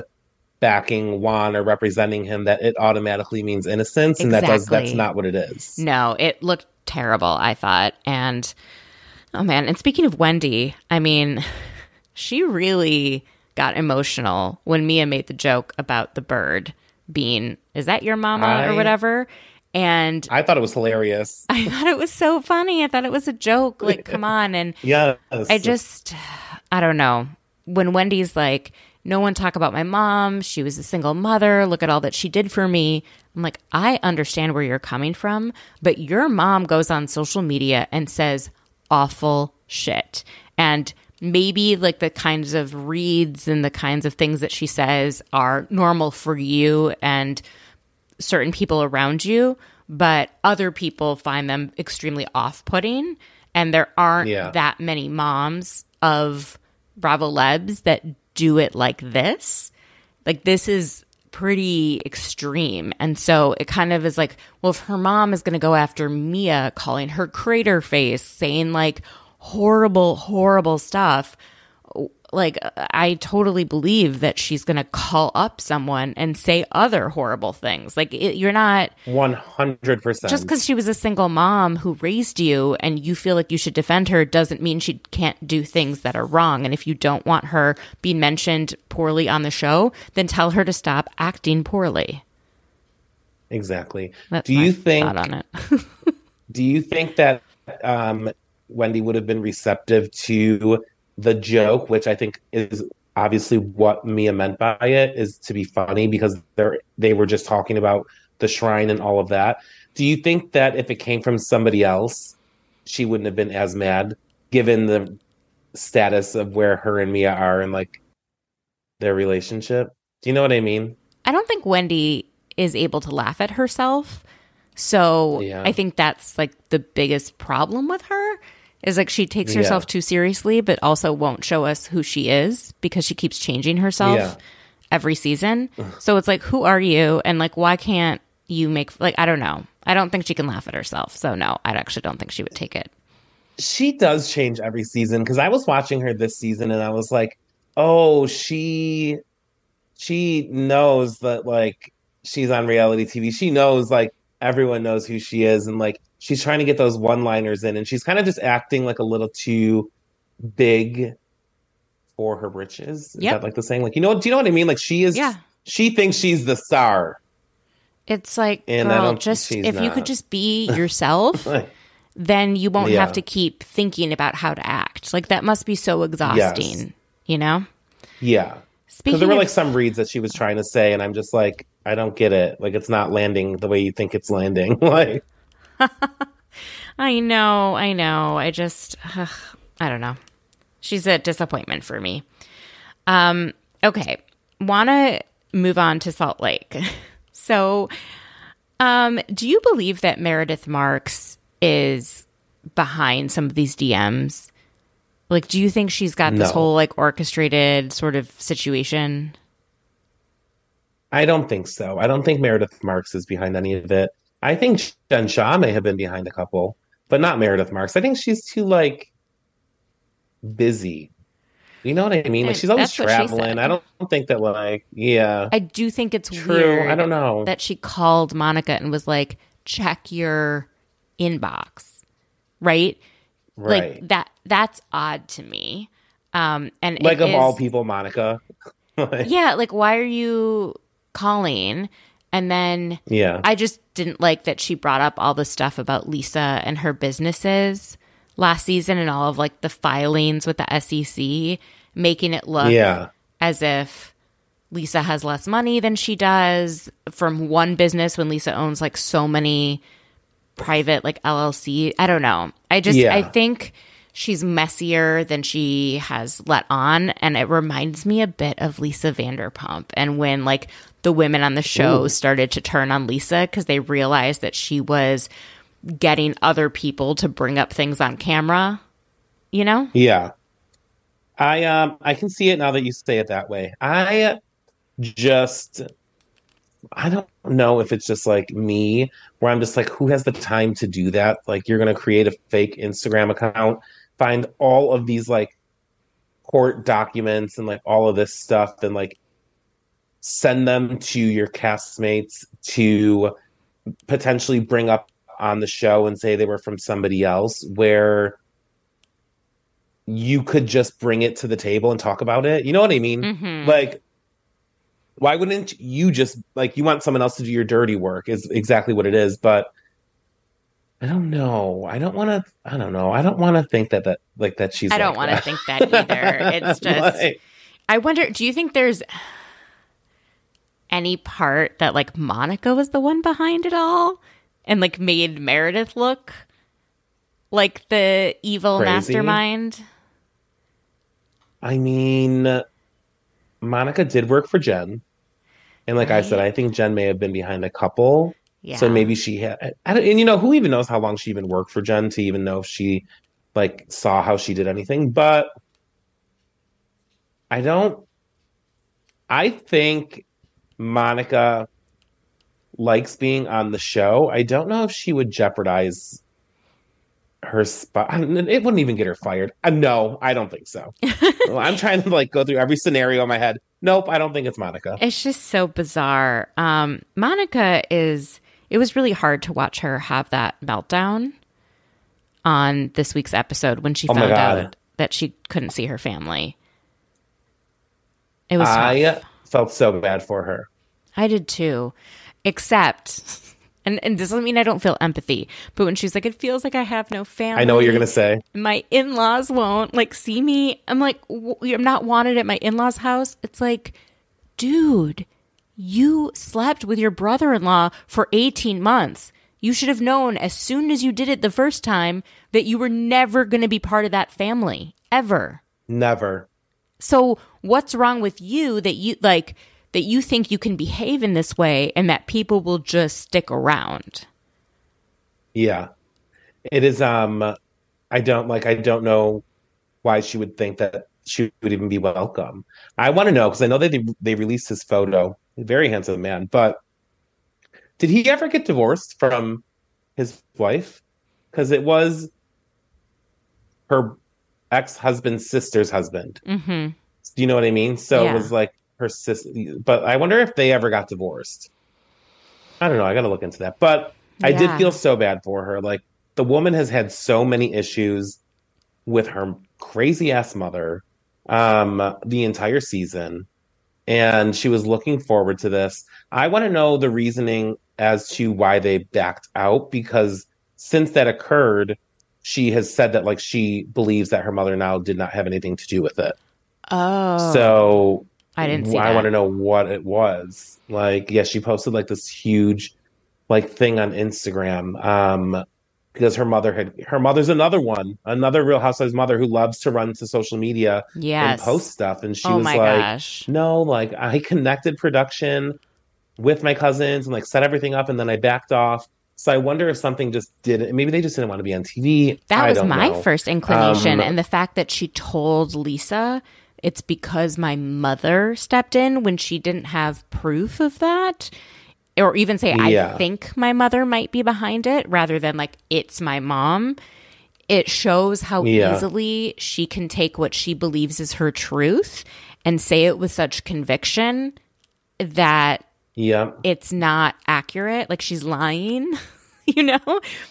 backing Juan or representing him, that it automatically means innocence. And that does that's not what it is. No, it looked terrible, I thought. And oh man, and speaking of Wendy, I mean, she really got emotional when Mia made the joke about the bird being, is that your mama or whatever? And I thought it was hilarious. I thought it was so funny. I thought it was a joke. Like, (laughs) come on. And Yes. I just, I don't know. When Wendy's like, no one talk about my mom. She was a single mother. Look at all that she did for me. I'm like, I understand where you're coming from, but your mom goes on social media and says awful shit. And maybe like the kinds of reads and the kinds of things that she says are normal for you and certain people around you, but other people find them extremely off putting. And there aren't Yeah. that many moms of Bravo Lebs that do it like this. Like, this is pretty extreme. And so it kind of is like, well, if her mom is going to go after Mia, calling her crater face, saying like horrible, horrible stuff, like I totally believe that she's going to call up someone and say other horrible things. Like it, you're not 100%. just because she was a single mom who raised you and you feel like you should defend her doesn't mean she can't do things that are wrong. And if you don't want her being mentioned poorly on the show, then tell her to stop acting poorly. Exactly. That's do you think on it? (laughs) do you think that um, Wendy would have been receptive to the joke, which I think is obviously what Mia meant by it, is to be funny because they're they were just talking about the shrine and all of that. Do you think that if it came from somebody else, she wouldn't have been as mad, given the status of where her and Mia are in like their relationship? Do you know what I mean? I don't think Wendy is able to laugh at herself. So Yeah. I think that's like the biggest problem with her is like she takes Yeah. herself too seriously, but also won't show us who she is because she keeps changing herself Yeah. every season. so it's like, who are you? And like, why can't you make, like, I don't know. I don't think she can laugh at herself. So no, I actually don't think she would take it. she does change every season because I was watching her this season and I was like, oh, she she knows that like she's on reality TV. She knows like everyone knows who she is and like she's trying to get those one-liners in and she's kind of just acting like a little too big for her britches. Is Yep. that like the saying? Like, you know, do you know what I mean? Like she is Yeah. she thinks she's the star. It's like, And girl, just if you could just be (laughs) yourself, then you won't Yeah. have to keep thinking about how to act. Like that must be so exhausting, you know? yeah. Because there were of, like some reads that she was trying to say, and I'm just like, I don't get it. Like it's not landing the way you think it's landing. (laughs) like (laughs) I know, I know. I just, ugh, I don't know. She's a disappointment for me. Um, okay, want to move on to Salt Lake. (laughs) So, um, do you believe that Meredith Marks is behind some of these DMs? Like, do you think she's got this whole like orchestrated sort of situation? I don't think so. I don't think Meredith Marks is behind any of it. I think Jen Shah may have been behind a couple, but not Meredith Marks. I think she's too like busy. You know what I mean? Like she's always traveling. I don't think that like yeah. I do think it's True. weird. I don't know. that she called Monica and was like, check your inbox, right? right. Like that. That's odd to me. Um, and Like, of all people, Monica. (laughs) Yeah. Like, why are you calling? And then yeah. I just didn't like that she brought up all the stuff about Lisa and her businesses last season and all of like the filings with the SEC, making it look yeah. as if Lisa has less money than she does from one business when Lisa owns like so many private like LLC. I don't know. I just Yeah. I think she's messier than she has let on and it reminds me a bit of Lisa Vanderpump and when like the women on the show Ooh. started to turn on Lisa cuz they realized that she was getting other people to bring up things on camera, you know? Yeah. I um I can see it now that you say it that way. I just I don't know if it's just like me where I'm just like who has the time to do that? Like you're going to create a fake Instagram account, find all of these like court documents and like all of this stuff and like send them to your castmates to potentially bring up on the show and say they were from somebody else where you could just bring it to the table and talk about it. You know what I mean? Mhm. Like, why wouldn't you just like you want someone else to do your dirty work? Is exactly what it is. But I don't know. I don't want to. I don't know. I don't want to think that that like that she's. I don't like want to think that either. It's (laughs) just Like, I wonder, do you think there's any part that like Monica was the one behind it all and like made Meredith look like the evil Crazy. mastermind? I mean, Monica did work for Jen, and like I said, I think Jen may have been behind a couple. Yeah. So maybe she had, I don't, and you know, who even knows how long she even worked for Jen to even know if she like saw how she did anything. But I don't, I think Monica likes being on the show. I don't know if she would jeopardize her spot. It wouldn't even get her fired. Uh, no, I don't think so. (laughs) I'm trying to like go through every scenario in my head. Nope, I don't think it's Monica. It's just so bizarre. Um, Monica is. It was really hard to watch her have that meltdown on this week's episode when she Oh found out that she couldn't see her family. It was. I tough. felt so bad for her. I did too, except. And, and this doesn't mean I don't feel empathy, but when she's like, it feels like I have no family. I know what you're gonna say. my in-laws won't like see me i'm like w- i'm not wanted at my in-laws house it's like dude you slept with your brother-in-law for 18 months you should have known as soon as you did it the first time that you were never going to be part of that family ever Never. so what's wrong with you that you like that you think you can behave in this way and that people will just stick around Yeah. It is um I don't like I don't know why she would think that she would even be welcome. I want to know because I know that they they released his photo. Very handsome man, but did he ever get divorced from his wife? Because it was her ex-husband's sister's husband. mm-hmm Do you know what I mean? So Yeah. it was like her sister, but I wonder if they ever got divorced. I don't know. I got to look into that. But I did feel so bad for her. Like the woman has had so many issues with her crazy ass mother um the entire season and she was looking forward to this. I want to know the reasoning as to why they backed out because since that occurred, she has said that like she believes that her mother now did not have anything to do with it. Oh, So I didn't see I that. want to know what it was. Like, yeah, she posted like this huge like thing on Instagram. Um because her mother had her mother's another one, another real housewives mother who loves to run to social media yes. and post stuff. And she oh was like, gosh. No, like I connected production with my cousins and like set everything up and then I backed off. So I wonder if something just didn't maybe they just didn't want to be on TV. That I was my know. first inclination. Um, and the fact that she told Lisa it's because my mother stepped in when she didn't have proof of that. Or even say, I think my mother might be behind it rather than like, it's my mom. It shows how Yeah. easily she can take what she believes is her truth and say it with such conviction that Yeah. it's not accurate. Like she's lying, (laughs) (laughs) you know?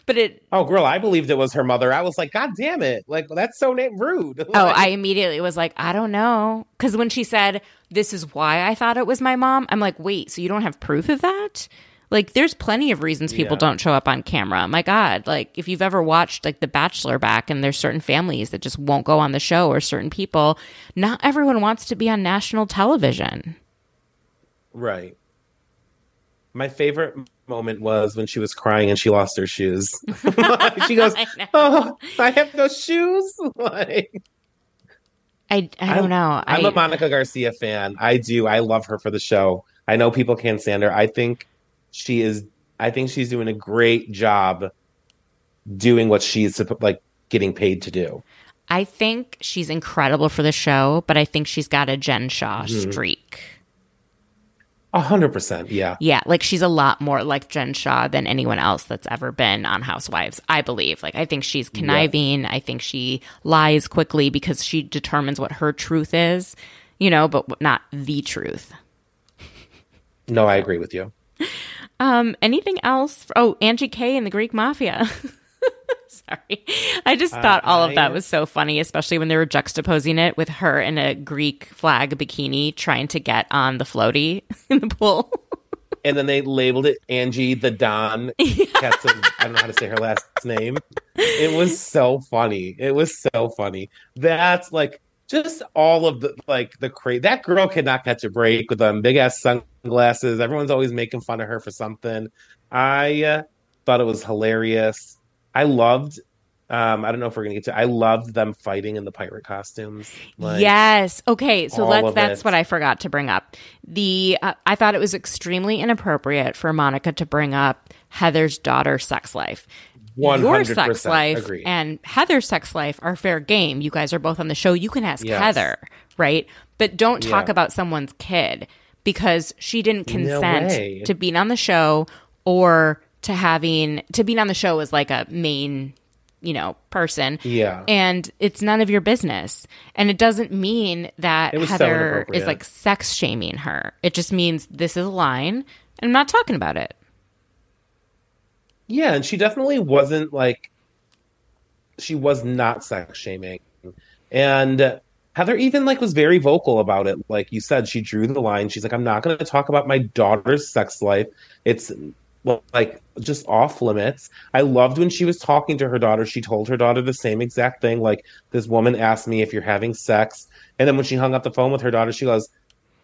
But it, Oh, girl, I believed it was her mother. I was like, God damn it. Like, that's so rude. (laughs) Oh, I immediately was like, I don't know. Because when she said, This is why I thought it was my mom, I'm like, Wait, so you don't have proof of that? Like, there's plenty of reasons people Yeah. don't show up on camera. My God, like, if you've ever watched, like, The Bachelor back and there's certain families that just won't go on the show or certain people, not everyone wants to be on national television. Right. My favorite moment was when she was crying and she lost her shoes. (laughs) (laughs) she goes, I "Oh, I have no shoes." (laughs) like, I, I don't know. I'm I, a Monica Garcia fan. I do. I love her for the show. I know people can't stand her. I think she is. I think she's doing a great job doing what she's like getting paid to do. I think she's incredible for the show, but I think she's got a Jen Shah Mm-hmm. streak. A hundred percent. Yeah. Yeah, like she's a lot more like Jen Shah than anyone else that's ever been on Housewives, I believe. Like, I think she's conniving. I think she lies quickly because she determines what her truth is, you know, but not the truth. No, I agree with you. Um, anything else? Oh, Angie K and the Greek Mafia. (laughs) Sorry. (laughs) I just thought all of that was so funny, especially when they were juxtaposing it with her in a Greek flag bikini trying to get on the floaty (laughs) in the pool. (laughs) And then they labeled it Angie the Don. I don't know how to say her last name. It was so funny. It was so funny. That's like just all of the like the crazy. That girl cannot catch a break with them big ass sunglasses. Everyone's always making fun of her for something. I uh, thought it was hilarious. I loved. Um, I don't know if we're gonna get to. I loved them fighting in the pirate costumes. Like, yes. Okay. So let's. That's it. what I forgot to bring up. The uh, I thought it was extremely inappropriate for Monica to bring up Heather's daughter's sex life. one Your sex life agree. and Heather's sex life are fair game. You guys are both on the show. You can ask Yes. Heather, right? But don't talk Yeah. about someone's kid because she didn't consent way. to being on the show or to having to being on the show as like a main, you know, person. Yeah. And it's none of your business. And it doesn't mean that was so Heather is like sex shaming her. It just means this is a line and I'm not talking about it. Yeah, and she definitely wasn't like she was not sex shaming. And Heather even like was very vocal about it. Like you said, she drew the line. She's like, I'm not gonna talk about my daughter's sex life. It's well, like just off limits. I loved when she was talking to her daughter. She told her daughter the same exact thing. Like this woman asked me if you're having sex, and then when she hung up the phone with her daughter, she goes,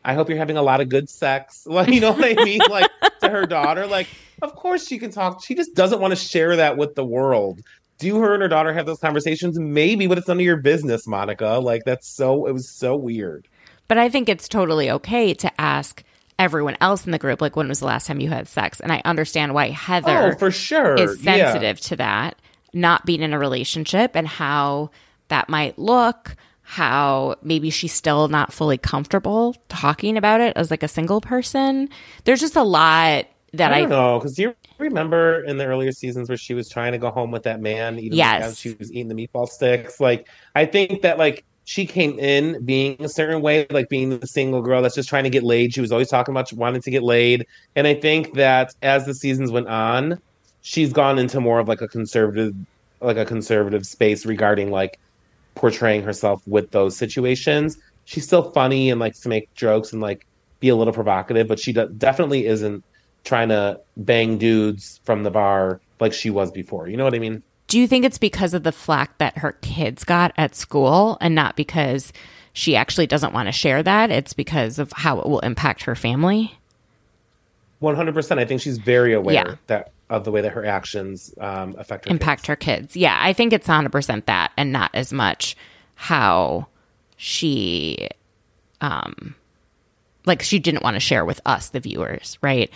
"I hope you're having a lot of good sex." (laughs) Like you know what I mean? Like to her daughter, like of course she can talk. She just doesn't want to share that with the world. Do her and her daughter have those conversations? Maybe, but it's none of your business, Monica. Like that's so. It was so weird. But I think it's totally okay to ask everyone else in the group, like, when was the last time you had sex? And I understand why Heather Oh, for sure. is Yeah. sensitive to that, not being in a relationship and how that might look, how maybe she's still not fully comfortable talking about it as like a single person. There's just a lot that I I, know because you remember in the earlier seasons where she was trying to go home with that man, even Yes. as she was eating the meatball sticks. Like I think that like she came in being a certain way, like being the single girl that's just trying to get laid. She was always talking about wanting to get laid. And I think that as the seasons went on, she's gone into more of like a conservative like a conservative space regarding like portraying herself with those situations. She's still funny and likes to make jokes and like be a little provocative, but she definitely isn't trying to bang dudes from the bar like she was before. You know what I mean? Do you think it's because of the flack that her kids got at school and not because she actually doesn't want to share that? It's because of how it will impact her family? 100%. I think she's very aware yeah. that of the way that her actions um, affect her impact kids. her kids. Yeah, I think it's 100% that and not as much how she um like she didn't want to share with us the viewers, right?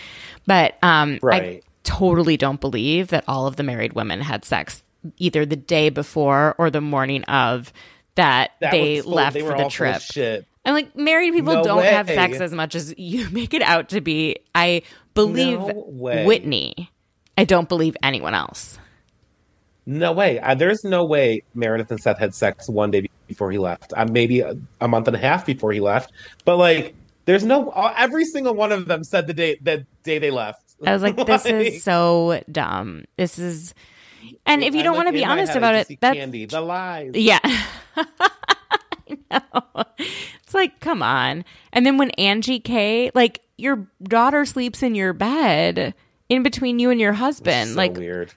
But um right. I totally don't believe that all of the married women had sex either the day before or the morning of that, that they left they for the trip. Shit. I'm like married people no don't way. have sex as much as you (laughs) make it out to be. I believe no Whitney. I don't believe anyone else. No way. Uh, there's no way Meredith and Seth had sex one day before he left. Uh, maybe a, a, month and a half before he left. But like, there's no. Uh, every single one of them said the day the day they left. I was like, (laughs) this like, is so dumb. This is, and if you don't want to be honest about it, that's candy, the lies. Yeah. (laughs) I. It's like, come on. And then when Angie K, like your daughter sleeps in your bed in between you and your husband, so like weird.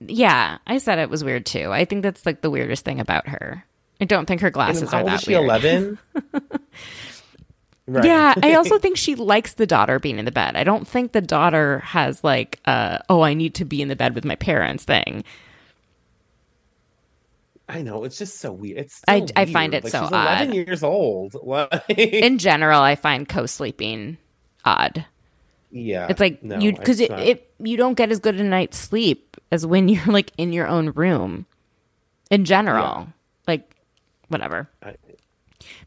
Yeah, I said it was weird too. I think that's like the weirdest thing about her. I don't think her glasses are that weird. Eleven. (laughs) Right. Yeah, I (laughs) also think she likes the daughter being in the bed. I don't think the daughter has like uh oh, I need to be in the bed with my parents thing. I know it's just so weird. It's I weird. I find it like, so she's odd. Eleven years old. (laughs) in general, I find co-sleeping odd. Yeah, it's like no, you because it, it you don't get as good a night's sleep as when (laughs) you're like in your own room. In general, yeah. like whatever. I,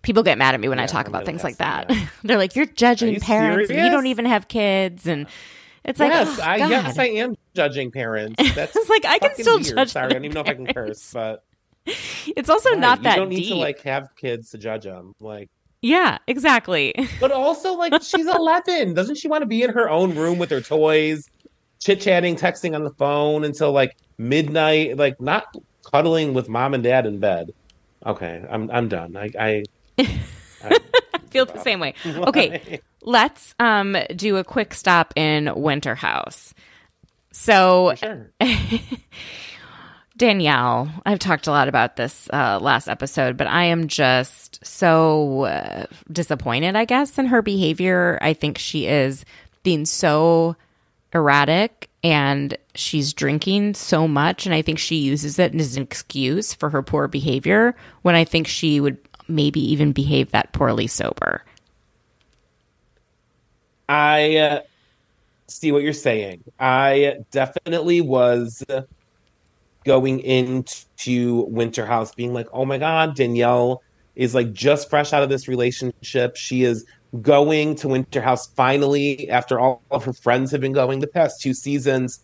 People get mad at me when yeah, I talk about things like that. (laughs) They're like, "You're judging you parents, and you don't even have kids." And it's like, yes, oh, I yes, I am judging parents. (laughs) That's it's like I can still weird. judge. Sorry, I don't even know if I can curse, but (laughs) it's also right, not that you don't need deep. to like have kids to judge them. Like, yeah, exactly. But also, like, she's eleven. Doesn't she want to be in her own room with her toys, chit chatting, texting on the phone until like midnight? Like, not cuddling with mom and dad in bed. Okay, I'm I'm done. I I, (laughs) I feel the same way. Okay, let's um do a quick stop in Winter House. So sure. (laughs) Danielle, I've talked a lot about this uh, last episode, but I am just so uh, disappointed, I guess, in her behavior. I think she is being so erratic and she's drinking so much and I think she uses it as an excuse for her poor behavior when I think she would maybe even behave that poorly sober. I uh, see what you're saying. I definitely was going into Winter House being like, "Oh my god, Danielle is like just fresh out of this relationship. She is going to Winter House finally after all of her friends have been going the past two seasons.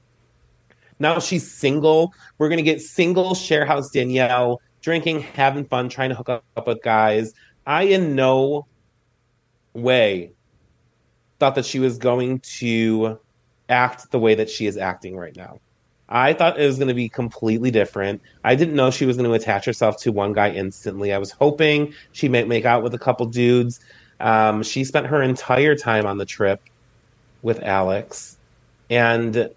Now she's single. We're going to get single share house Danielle drinking, having fun, trying to hook up with guys. I in no way thought that she was going to act the way that she is acting right now. I thought it was going to be completely different. I didn't know she was going to attach herself to one guy instantly. I was hoping she might make out with a couple dudes. Um, she spent her entire time on the trip with Alex, and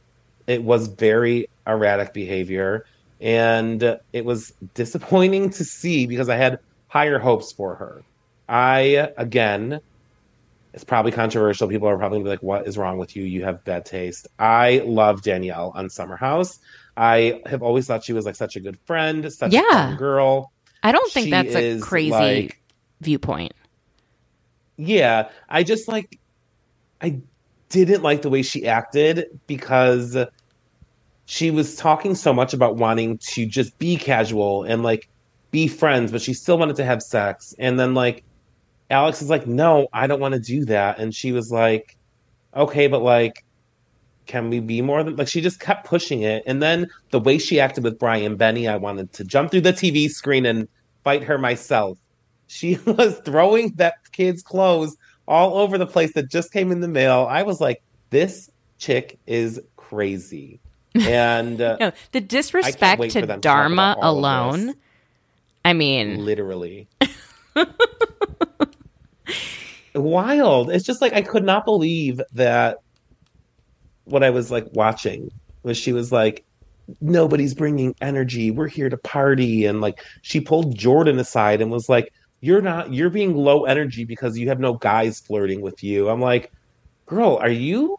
it was very erratic behavior. And it was disappointing to see because I had higher hopes for her. I, again, it's probably controversial. People are probably gonna be like, "What is wrong with you? You have bad taste." I love Danielle on Summer House. I have always thought she was like such a good friend, such yeah. a girl. I don't think she that's a crazy like, viewpoint yeah, I just like I didn't like the way she acted because she was talking so much about wanting to just be casual and like be friends, but she still wanted to have sex. And then like Alex is like, "No, I don't want to do that." And she was like, "Okay, but like can we be more than like she just kept pushing it and then the way she acted with brian benny i wanted to jump through the tv screen and fight her myself She (laughs) was throwing that kid's clothes all over the place that just came in the mail. I was like, this chick is crazy. And (laughs) uh, no, the disrespect to, to Dharma alone. I mean, literally. (laughs) Wild. It's just like I could not believe that what I was like watching was she was like, nobody's bringing energy. We're here to party. And like she pulled Jordan aside and was like, you're not, you're being low energy because you have no guys flirting with you. I'm like, girl, are you?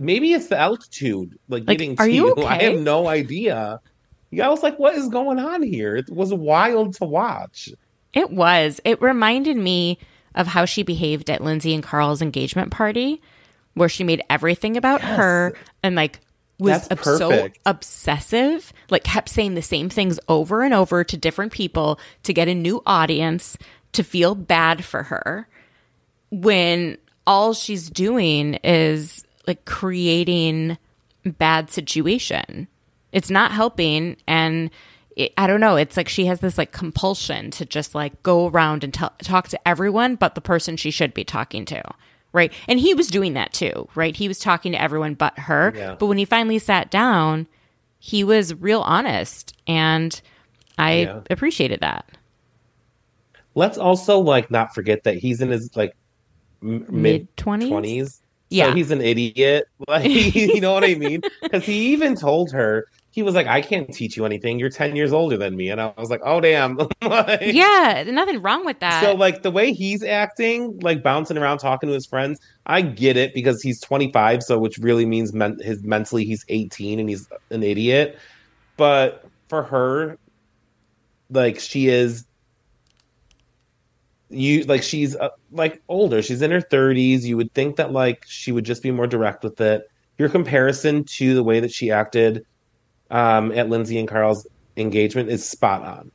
Maybe it's the altitude, like, like getting are to you. (laughs) Okay? I have no idea. Yeah, I was like, what is going on here? It was wild to watch. It was. It reminded me of how she behaved at Lindsay and Carl's engagement party, where she made everything about yes. her and like was ob- so obsessive, like kept saying the same things over and over to different people to get a new audience to feel bad for her when all she's doing is like creating bad situation. It's not helping and it, I don't know, it's like she has this like compulsion to just like go around and t- talk to everyone but the person she should be talking to right? And he was doing that too, right? He was talking to everyone but her. Yeah. But when he finally sat down, he was real honest, and I yeah. appreciated that. Let's also like not forget that he's in his like mid twenties. Yeah, so he's an idiot. (laughs) Like (laughs) you know what I mean? Because he even told her he was like, I can't teach you anything. You're 10 years older than me. And I was like, oh, damn. (laughs) like, yeah, nothing wrong with that. So, like, the way he's acting, like bouncing around talking to his friends, I get it because he's 25. So, which really means men- his mentally he's 18 and he's an idiot. But for her, like, she is. You like she's uh, like older. She's in her 30s. You would think that like she would just be more direct with it. Your comparison to the way that she acted um, at Lindsay and Carl's engagement is spot on.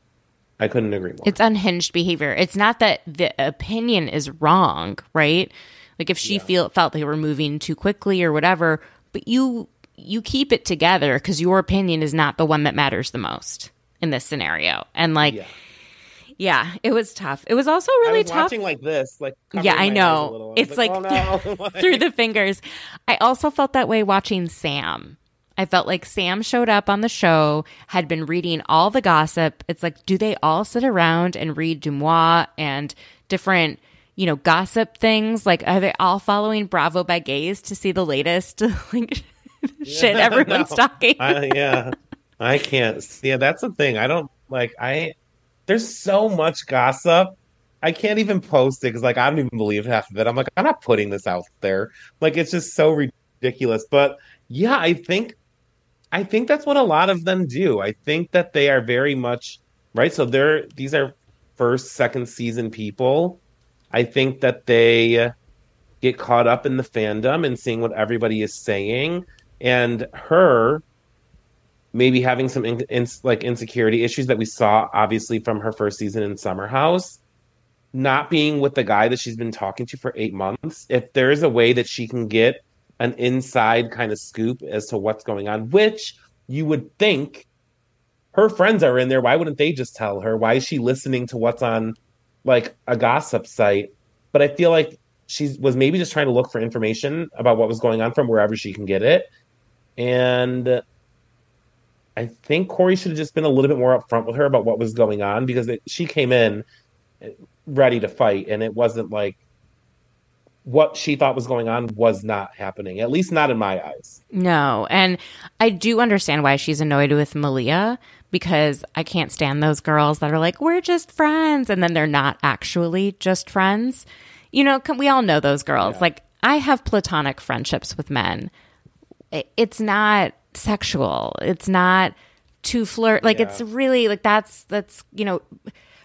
I couldn't agree more. It's unhinged behavior. It's not that the opinion is wrong, right? Like if she yeah. feel felt they were moving too quickly or whatever, but you you keep it together because your opinion is not the one that matters the most in this scenario. And like yeah. Yeah, it was tough. It was also really was tough. Watching like this, like yeah, I know. it's like, like oh, no. (laughs) (laughs) through the fingers. I also felt that way watching Sam I felt like Sam showed up on the show, had been reading all the gossip. It's like, do they all sit around and read DeuxMoi and different, you know, gossip things? Like, are they all following Bravo By Gays to see the latest (laughs) like shit everyone's no. talking? I, yeah, I can't. Yeah, that's the thing. I don't like. I there's so much gossip. I can't even post it because like I don't even believe half of it. I'm like, I'm not putting this out there. Like it's just so ridiculous. But yeah, I think I think that's what a lot of them do. I think that they are very much right. So they're these are first, second season people. I think that they get caught up in the fandom and seeing what everybody is saying, and her maybe having some in, in, like insecurity issues that we saw obviously from her first season in Summer House. Not being with the guy that she's been talking to for eight months. If there is a way that she can get an inside kind of scoop as to what's going on, which you would think her friends are in there. Why wouldn't they just tell her? Why is she listening to what's on like a gossip site? But I feel like she was maybe just trying to look for information about what was going on from wherever she can get it. And I think Kory should have just been a little bit more upfront with her about what was going on because it, she came in eh, ready to fight and it wasn't like what she thought was going on was not happening, at least not in my eyes. No. And I do understand why she's annoyed with Malia because I can't stand those girls that are like, we're just friends. And then they're not actually just friends. You know, we all know those girls. Yeah. Like, I have platonic friendships with men. It's not sexual. It's not to flirt. Like, yeah. it's really like that's, that's, you know,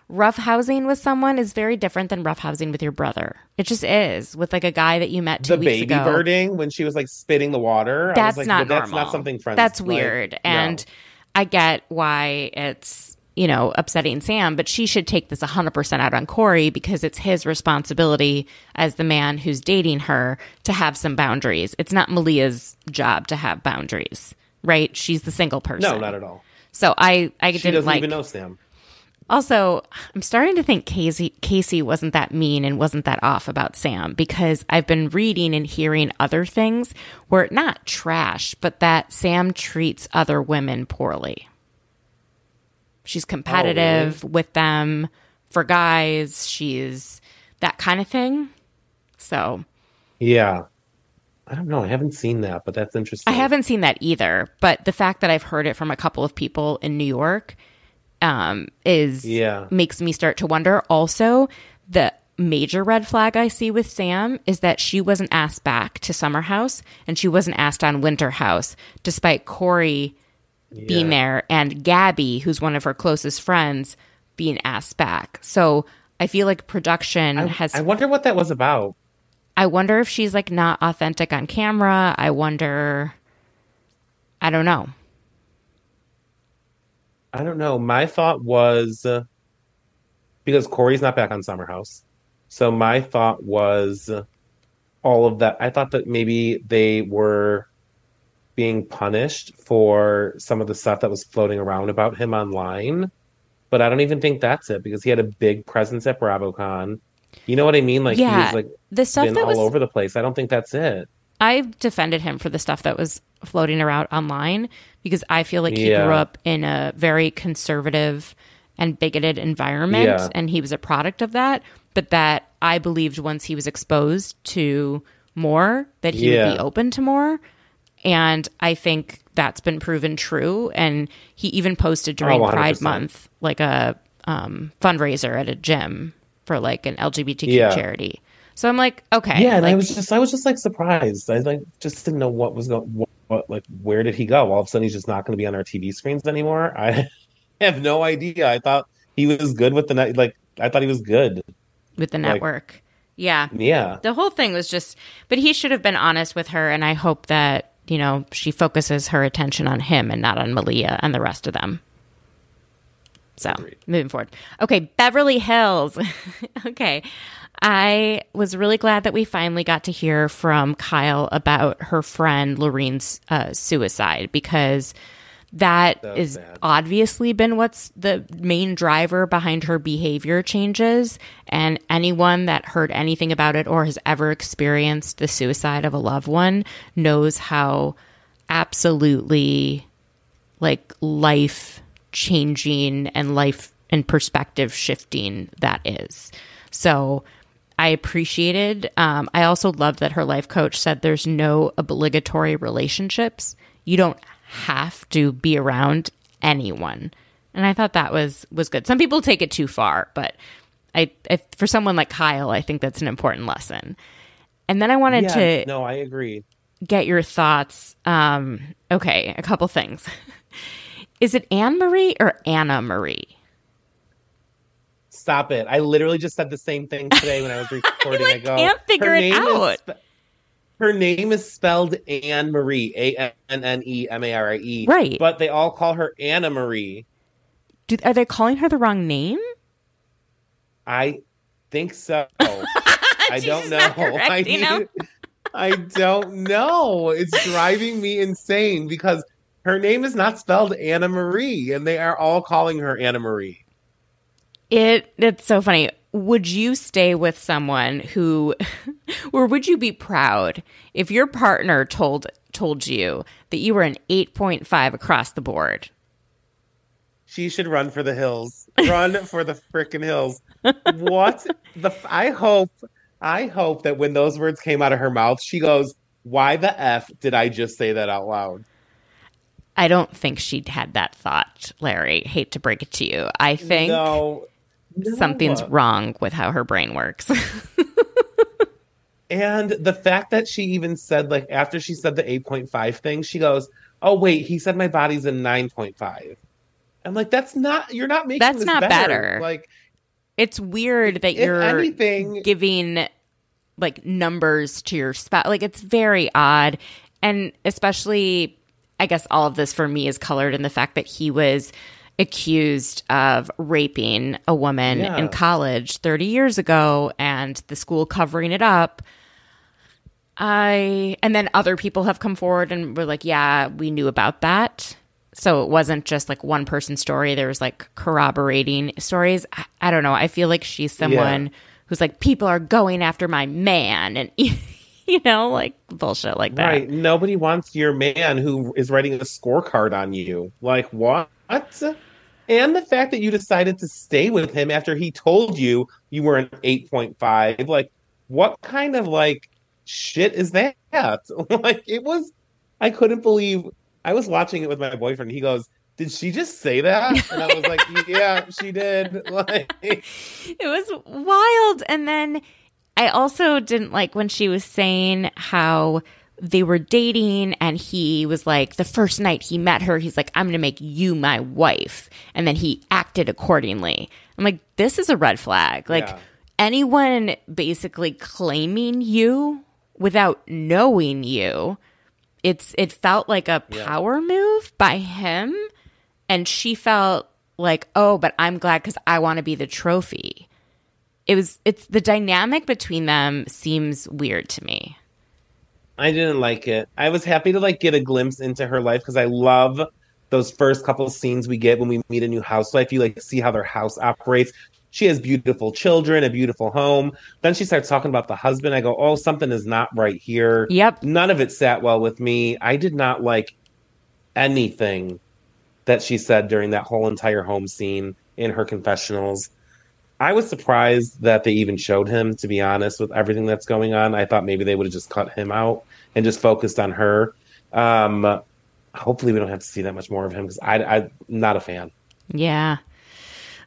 rough housing with someone is very different than rough housing with your brother. It just is with like a guy that you met two the weeks baby ago. birding when she was like spitting the water. That's like, not well, normal. That's not something friends. That's like, weird, and no. I get why it's you know upsetting Sam, but she should take this hundred percent out on Kory because it's his responsibility as the man who's dating her to have some boundaries. It's not Malia's job to have boundaries, right? She's the single person. No, not at all. So I I she didn't doesn't like even know Sam Also, I'm starting to think Casey Casey wasn't that mean and wasn't that off about Sam because I've been reading and hearing other things where not trash, but that Sam treats other women poorly. She's competitive really? with them for guys. She's that kind of thing. So Yeah. I don't know. I haven't seen that, but that's interesting. I haven't seen that either. But the fact that I've heard it from a couple of people in New York um, is Yeah. makes me start to wonder. Also, the major red flag I see with Sam is that she wasn't asked back to Summer House and she wasn't asked on Winter House, despite Kory being there and Gabby, who's one of her closest friends, being asked back. So I feel like production I, has I wonder what that was about. I wonder if she's like not authentic on camera. I wonder. I don't know. I don't know. My thought was uh, because Kory's not back on Summer House. So my thought was uh, all of that. I thought that maybe they were being punished for some of the stuff that was floating around about him online. But I don't even think that's it because he had a big presence at BravoCon. You know what I mean? Like he Yeah, was like the stuff been that all was- over the place. I don't think that's it. I've defended him for the stuff that was floating around online because I feel like he Yeah. grew up in a very conservative and bigoted environment Yeah. and he was a product of that. But that I believed once he was exposed to more that he would be open to more. And I think that's been proven true. And he even posted during Oh, Pride Month like a um, fundraiser at a gym for like an LGBTQ Yeah. charity. So I'm like, okay, Yeah, and I was just I was just like surprised. I like just didn't know what was going what, what like where did he go? All of a sudden he's just not going to be on our TV screens anymore. (laughs) I have no idea. I thought he was good with the night like I thought he was good. with the like- network. yeah. Yeah. The whole thing was just, but he should have been honest with her. And I hope that, you know, she focuses her attention on him and not on Malia and the rest of them. So moving forward. Okay. Beverly Hills. (laughs) okay. I was really glad that we finally got to hear from Kyle about her friend Lorene's uh, suicide because that That is bad. obviously been what's the main driver behind her behavior changes. And anyone that heard anything about it or has ever experienced the suicide of a loved one knows how absolutely like life changing and life and perspective shifting that is. So I appreciated. Um, I also loved that her life coach said there's no obligatory relationships. You don't have to be around anyone, and I thought that was was good. Some people take it too far, but I, I for someone like Kyle, I think that's an important lesson. And then I wanted Yeah, to no, I agree. get your thoughts. Um, okay, a couple things. (laughs) Is it Anne Marie or Anna Marie? Stop it. I literally just said the same thing today when I was (laughs) recording. I go, can't figure it out. spe- her name is spelled Anne Marie, A N N E M A R I E. Right. But they all call her Anna Marie. Do, are they calling her the wrong name? I think so. (laughs) I don't know. (laughs) I know? I don't know. It's driving me insane because her name is not spelled Anna Marie, and they are all calling her Anna Marie. It it's so funny. Would you stay with someone who (laughs) or would you be proud if your partner told told you that you were an 8.5 across the board? She should run for the hills. Run (laughs) for the frickin' hills. What the? f- I hope. I hope that when those words came out of her mouth, she goes, "Why the f did I just say that out loud?" I don't think she'd had that thought, Larry. Hate to break it to you. I think No, no. something's wrong with how her brain works. (laughs) And the fact that she even said, like, after she said the 8.5 thing, she goes, Oh, wait, he said my body's a 9.5. I'm like, That's not, you're not making That's this not better. Like, it's weird that you're anything, giving like numbers to your spouse. Like it's very odd. And especially, I guess all of this for me is colored in the fact that he was accused of raping a woman Yeah. in college 30 years ago and the school covering it up. I, and then other people have come forward and were like, yeah, we knew about that. So it wasn't just like one person's story. There was like corroborating stories. I, I don't know. I feel like she's someone Yeah. who's like, people are going after my man. And, (laughs) you know, like bullshit like that. Right. Nobody wants your man who is writing a scorecard on you. Like, what? And the fact that you decided to stay with him after he told you you were an 8.5. Like, what kind of like shit is that? (laughs) like, it was, I couldn't believe, I was watching it with my boyfriend. He goes, did she just say that? And I was like, (laughs) yeah, she did. (laughs) Like, It was wild. And then I also didn't like when she was saying how they were dating and he was like, the first night he met her, he's like, I'm going to make you my wife. And then he acted accordingly. I'm like, this is a red flag. Like, Yeah. anyone basically claiming you without knowing you, it's it felt like a power move by him and she felt like, "Oh, but I'm glad cuz I want to be the trophy." It was it's the dynamic between them seems weird to me. I didn't like it. I was happy to like get a glimpse into her life because I love those first couple scenes we get when we meet a new housewife. You like see how their house operates. She has beautiful children, a beautiful home. Then she starts talking about the husband. I go, "Oh, something is not right here." Yep. None of it sat well with me. I did not like anything that she said during that whole entire home scene in her confessionals. I was surprised that they even showed him, to be honest, with everything that's going on. I thought maybe they would have just cut him out and just focused on her. Um, hopefully, we don't have to see that much more of him because I'm not a fan. Yeah.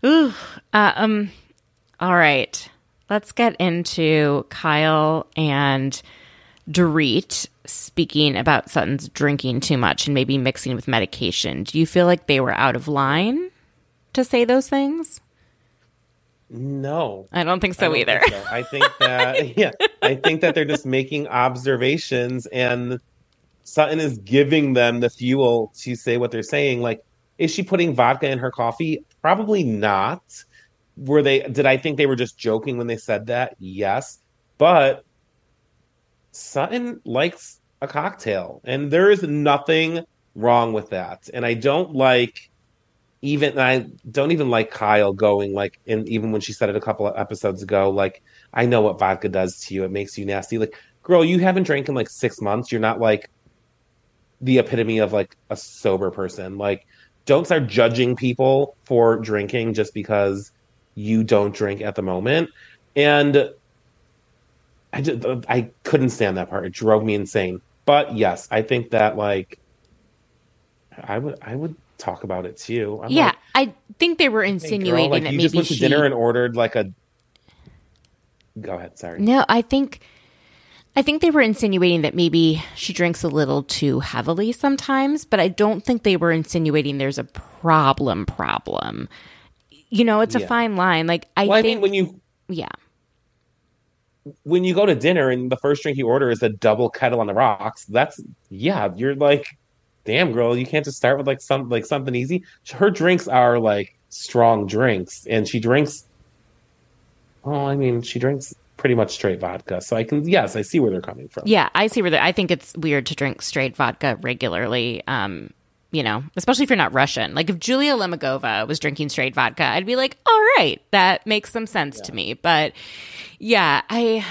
Ooh. Uh, um. All right. Let's get into Kyle and Dorit speaking about Sutton's drinking too much and maybe mixing with medication. Do you feel like they were out of line to say those things? No, I don't think I so don't either. think so. I think that (laughs) yeah, I think that they're just making observations, and Sutton is giving them the fuel to say what they're saying. Like, is she putting vodka in her coffee? Probably not. Were they? Did I think they were just joking when they said that? Yes, but Sutton likes a cocktail, and there is nothing wrong with that. And I don't like even I don't even like Kyle going like and even when she said it a couple of episodes ago, like I know what vodka does to you. It makes you nasty. Like, girl, you haven't drank in like six months. You're not like the epitome of like a sober person. Like, don't start judging people for drinking just because you don't drink at the moment. And I just I couldn't stand that part. It drove me insane. But yes, I think that like I would I would talk about it too. I'm yeah, like, I think they were Hey, girl, insinuating like, that you maybe just went to she. dinner and ordered like a. Go ahead. Sorry. No, I think I think they were insinuating that maybe she drinks a little too heavily sometimes, but I don't think they were insinuating there's a problem problem. You know, it's a Yeah. fine line. Like I well, I think mean, when you yeah. when you go to dinner and the first drink you order is a double Ketel on the rocks, that's yeah, you're like, damn girl, you can't just start with like some like something easy. Her drinks are like strong drinks, and she drinks. Oh, I mean, she drinks pretty much straight vodka, so I can yes, I see where they're coming from. Yeah, I see where the, I think it's weird to drink straight vodka regularly. Um, you know, especially if you're not Russian. Like if Julia Lemigova was drinking straight vodka, I'd be like, all right, that makes some sense to me. But yeah, I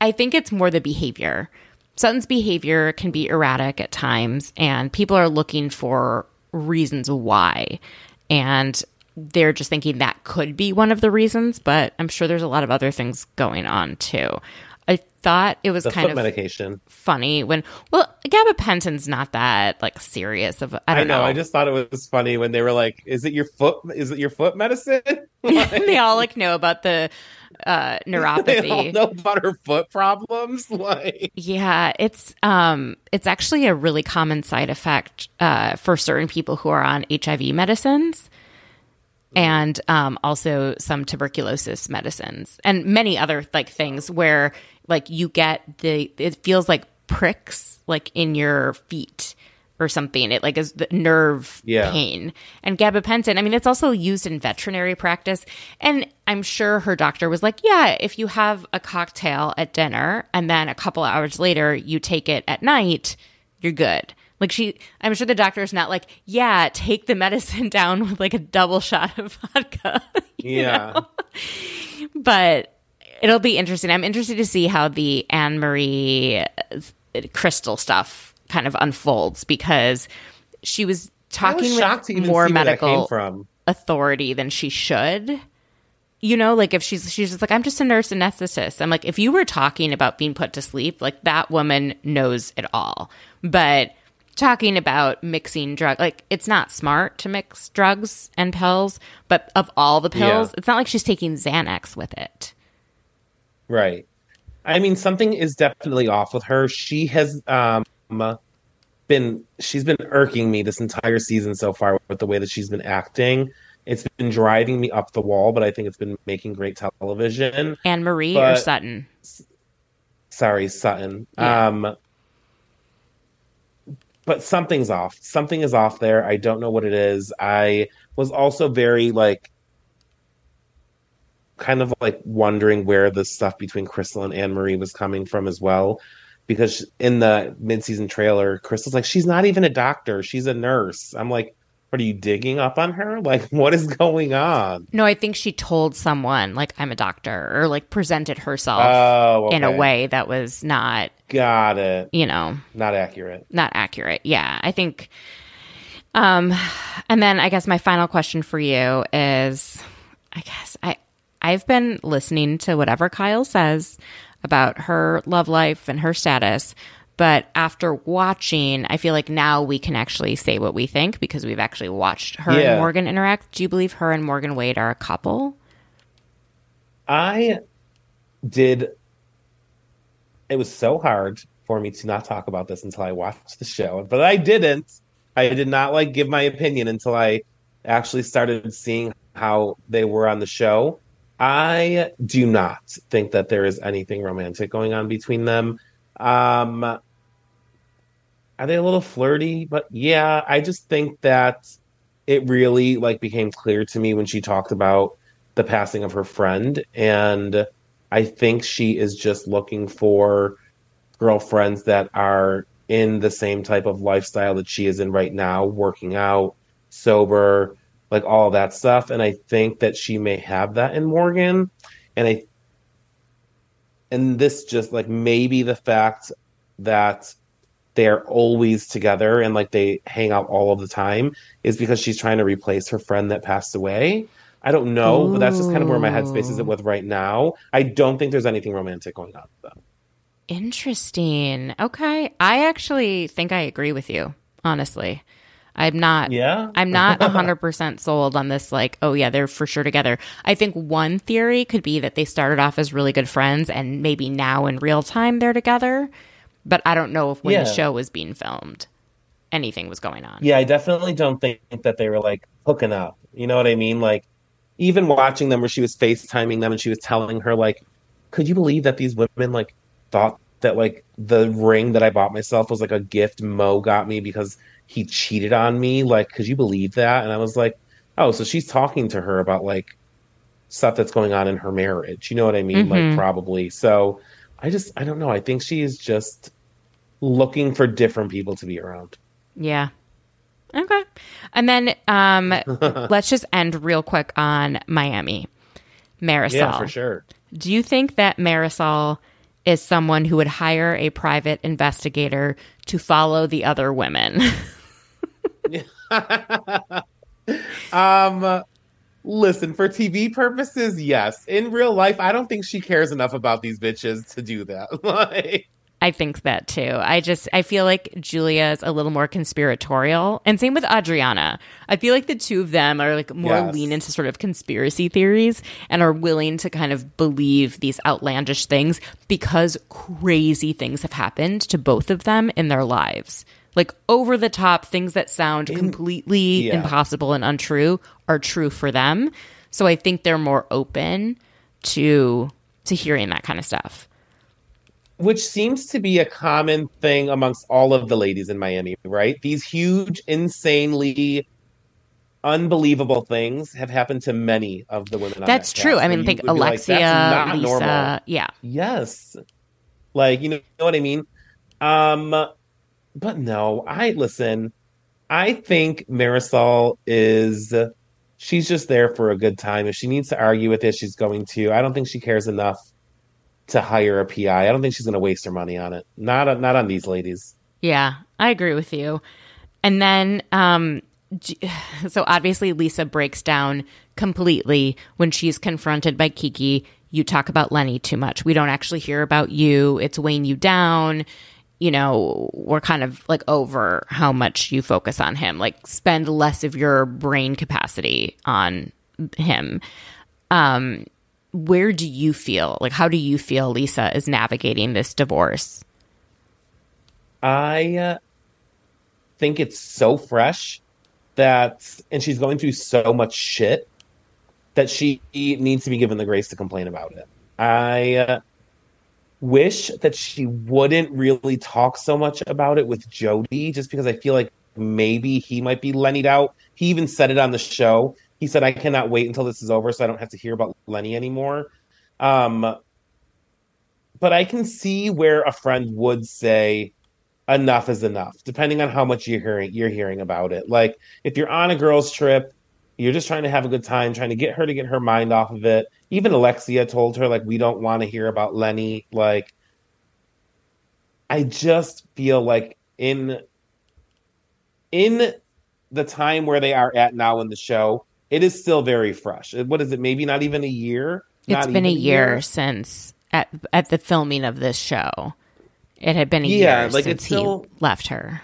I think it's more the behavior. Sutton's behavior can be erratic at times, and people are looking for reasons why. And they're just thinking that could be one of the reasons, but I'm sure there's a lot of other things going on too. I thought it was kind of medication. funny when well gabapentin's not that like serious of I I, don't know. know. I just thought it was funny when they were like, "Is it your foot? Is it your foot medicine?" (laughs) (laughs) they all like know about the uh (laughs) they all neuropathy. know about her foot problems. Like, Yeah, it's um it's actually a really common side effect uh for certain people who are on HIV medicines and um also some tuberculosis medicines and many other like things where like you get the it feels like pricks like in your feet or something. It like is the nerve Yeah. pain. And gabapentin, I mean, it's also used in veterinary practice. And I'm sure her doctor was like, yeah, if you have a cocktail at dinner and then a couple hours later you take it at night, you're good. Like she, I'm sure the doctor's not like, yeah, take the medicine (laughs) down with like a double shot of vodka. (laughs) yeah. But it'll be interesting. I'm interested to see how the Anne Marie uh, crystal stuff kind of unfolds because she was talking was with more medical authority than she should. You know, like if she's she's just like I'm just a nurse anesthetist. I'm like if you were talking about being put to sleep, like that woman knows it all. But talking about mixing drug like it's not smart to mix drugs and pills, but of all the pills, yeah. it's not like she's taking Xanax with it. Right. I mean, something is definitely off with her. She has um, been she's been irking me this entire season so far with the way that she's been acting. It's been driving me up the wall, but I think it's been making great television. and Marie but, or Sutton? Sorry, Sutton. Yeah. Um, but something's off. Something is off there. I don't know what it is. I was also very like kind of like wondering where the stuff between Crystal and Anne Marie was coming from as well. Because in the mid-season trailer, Crystal's like, she's not even a doctor; she's a nurse. I'm like, are you digging up on her? Like, (laughs) what is going on? No, I think she told someone like I'm a doctor, or like presented herself oh, okay. in a way that was not. Got it. You know, not accurate. Not accurate. Yeah, I think. Um, and then I guess my final question for you is, I guess I I've been listening to whatever Kyle says about her love life and her status. But after watching, I feel like now we can actually say what we think because we've actually watched her yeah. and Morgan interact. Do you believe her and Morgan Wade are a couple? I did. It was so hard for me to not talk about this until I watched the show, but I didn't. I did not like give my opinion until I actually started seeing how they were on the show. I do not think that there is anything romantic going on between them. Um, are they a little flirty? But yeah, I just think that it really like became clear to me when she talked about the passing of her friend, and I think she is just looking for girlfriends that are in the same type of lifestyle that she is in right now, working out, sober, like all that stuff. And I think that she may have that in Morgan. And I and this just like maybe the fact that they're always together and like they hang out all of the time is because she's trying to replace her friend that passed away. I don't know, Ooh. but that's just kind of where my headspace is with right now. I don't think there's anything romantic going on though. Interesting. Okay. I actually think I agree with you, honestly. I'm not yeah. I'm not 100% sold on this like oh yeah, they're for sure together. I think one theory could be that they started off as really good friends and maybe now in real time they're together, but I don't know if when yeah. the show was being filmed anything was going on. Yeah, I definitely don't think that they were like hooking up. You know what I mean? Like even watching them where she was FaceTiming them and she was telling her like could you believe that these women like thought that like the ring that I bought myself was like a gift Mo got me because he cheated on me. Like, could you believe that? And I was like, oh, so she's talking to her about like stuff that's going on in her marriage. You know what I mean? Mm-hmm. Like, probably. So I just, I don't know. I think she is just looking for different people to be around. Yeah. Okay. And then um, (laughs) let's just end real quick on Miami. Marisol. Yeah, for sure. Do you think that Marisol is someone who would hire a private investigator to follow the other women? (laughs) um, listen, for TV purposes, yes. In real life, I don't think she cares enough about these bitches to do that. (laughs) like, I think that too. I just I feel like Julia is a little more conspiratorial, and same with Adriana. I feel like the two of them are like more yes. lean into sort of conspiracy theories and are willing to kind of believe these outlandish things because crazy things have happened to both of them in their lives. Like over the top things that sound in, completely yeah. impossible and untrue are true for them. So I think they're more open to to hearing that kind of stuff which seems to be a common thing amongst all of the ladies in Miami, right? These huge, insanely unbelievable things have happened to many of the women. That's that true. I mean, think Alexia, like, Lisa, normal. yeah, yes, like you know, you know what I mean. Um, but no, I listen. I think Marisol is she's just there for a good time. If she needs to argue with it, she's going to. I don't think she cares enough to hire a PI. I don't think she's going to waste her money on it. Not not on these ladies. Yeah, I agree with you. And then, um, (sighs) so obviously Lisa breaks down completely when she's confronted by Kiki. You talk about Lenny too much. We don't actually hear about you. It's weighing you down. You know, we're kind of like over how much you focus on him. Like, spend less of your brain capacity on him. Um, where do you feel? Like, how do you feel Lisa is navigating this divorce? I uh, think it's so fresh that, and she's going through so much shit that she needs to be given the grace to complain about it. I uh, wish that she wouldn't really talk so much about it with Jody, just because I feel like maybe he might be Lenny'd out. He even said it on the show. He said, "I cannot wait until this is over, so I don't have to hear about Lenny anymore." Um, but I can see where a friend would say, enough is enough, depending on how much you're hearing you're hearing about it. Like if you're on a girls' trip, you're just trying to have a good time, trying to get her to get her mind off of it. Even Alexia told her like we don't want to hear about Lenny. Like I just feel like in in the time where they are at now in the show, it is still very fresh. What is it? Maybe not even a year. It's been a even year, since at at the filming of this show. It had been a Yeah, year like, since still- he left her.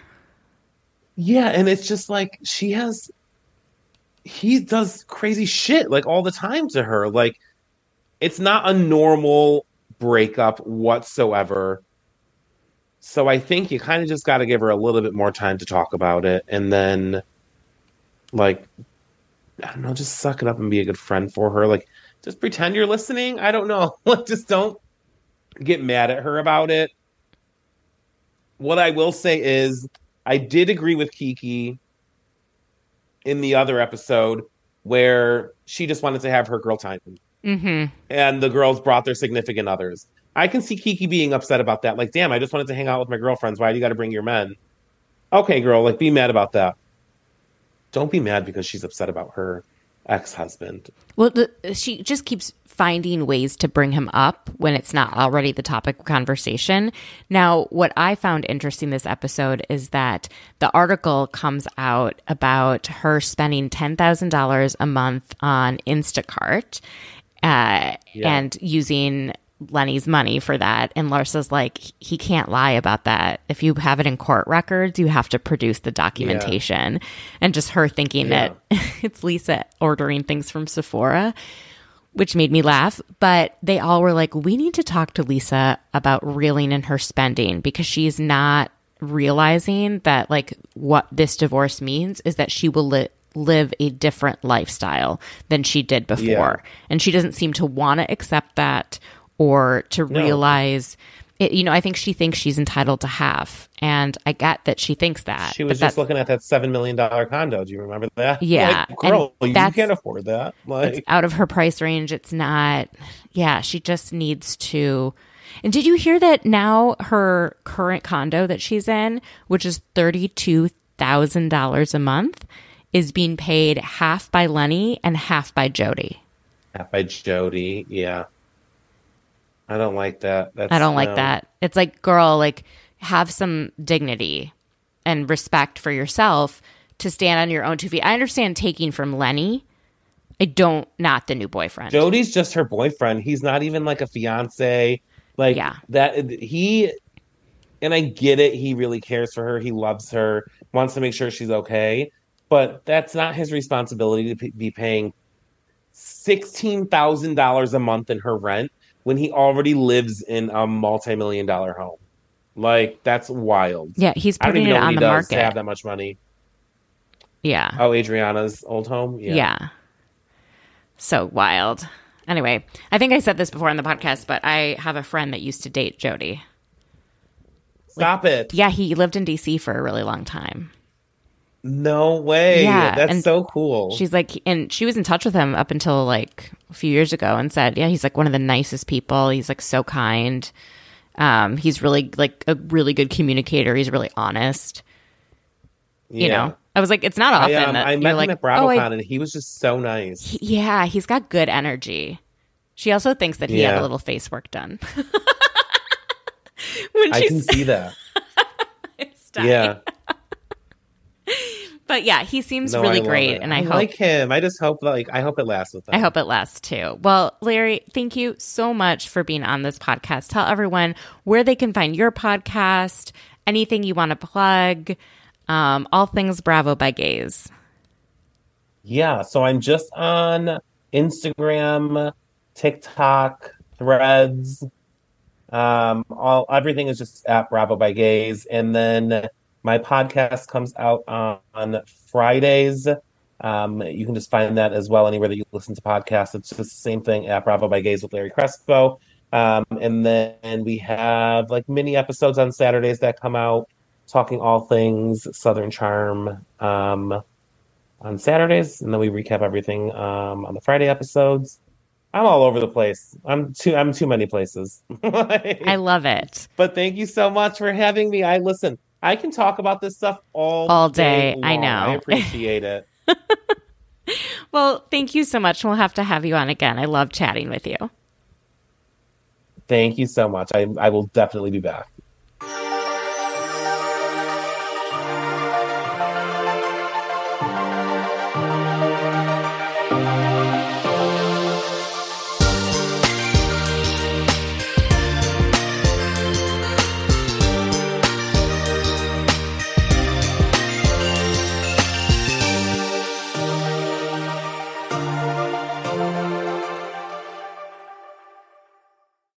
Yeah, and it's just like she has he does crazy shit like all the time to her. Like it's not a normal breakup whatsoever. So I think you kind of just got to give her a little bit more time to talk about it and then like I don't know, just suck it up and be a good friend for her. Like just pretend you're listening. I don't know. (laughs) Like just don't get mad at her about it. What I will say is I did agree with Kiki in the other episode where she just wanted to have her girl time Mm-hmm. and the girls brought their significant others. I can see Kiki being upset about that. Like, damn, I just wanted to hang out with my girlfriends. Why do you got to bring your men? Okay, girl, like, be mad about that. Don't be mad because she's upset about her ex husband. Well, the, she just keeps finding ways to bring him up when it's not already the topic of conversation. Now, what I found interesting this episode is that the article comes out about her spending $10,000 a month on Instacart uh, Yeah. and using Lenny's money for that. And Larsa's like, he can't lie about that. If you have it in court records, you have to produce the documentation. And just her thinking Yeah. that (laughs) it's Lisa ordering things from Sephora, which made me laugh. But they all were like, we need to talk to Lisa about reeling in her spending because she's not realizing that, like, what this divorce means is that she will li- live a different lifestyle than she did before. Yeah. And she doesn't seem to want to accept that or to realize. It, you know, I think she thinks she's entitled to half, and I get that she thinks that. She was just looking at that $7 million condo. Do you remember that? Yeah, Like, girl, and you can't afford that. it's Like, out of her price range. It's not. Yeah, she just needs to. And did you hear that now her current condo that she's in, which is thirty-two thousand dollars a month, is being paid half by Lenny and half by Jody. Half by Jody. Yeah. I don't like that. That's, I don't like no. that. It's like, girl, like have some dignity and respect for yourself to stand on your own two feet. I understand taking from Lenny. I don't, not the new boyfriend. Jody's just her boyfriend. He's not even like a fiance. Like Yeah. that he and I get it. He really cares for her. He loves her. Wants to make sure she's okay. But that's not his responsibility to p- be paying sixteen thousand dollars a month in her rent when he already lives in a multi-million dollar home. Like that's wild. yeah, he's I don't putting even it on he the does market. to have that much money. Yeah. Oh, Adriana's old home. Yeah. So wild. Anyway, I think I said this before on the podcast, but I have a friend that used to date Jody. Stop it. Yeah, he lived in DC for a really long time. No way. Yeah, That's and so cool. She's like, and she was in touch with him up until like a few years ago and said, yeah, he's like one of the nicest people. He's like so kind. Um, he's really like a really good communicator. He's really honest. You know, I was like, it's not often I, um, that I met like, him at oh, I- and he was just so nice. he- yeah, he's got good energy. She also thinks that he had a little face work done. (laughs) when I can see that. (laughs) Yeah. (laughs) But yeah, he seems No, really great, and I, hope like him. I just hope like I hope it lasts with him. I hope it lasts too. Well, Larry, thank you so much for being on this podcast. Tell everyone where they can find your podcast, anything you want to plug, um, all things Bravo by Gays. Yeah, so I'm just on Instagram, TikTok, Threads. Um, all everything is just at Bravo by Gays, and then my podcast comes out on, on Fridays. Um, you can just find that as well anywhere that you listen to podcasts. It's just the same thing at Bravo by Gays with Larry Crespo. Um, and then we have like mini episodes on Saturdays that come out, talking all things Southern Charm. Um, on Saturdays, and then we recap everything um, on the Friday episodes. I'm all over the place. I'm too. I'm too many places. (laughs) I love it. but thank you so much for having me. I listen. I can talk about this stuff all All day. I know. I appreciate it. (laughs) Well, thank you so much. We'll have to have you on again. I love chatting with you. thank you so much. I I will definitely be back.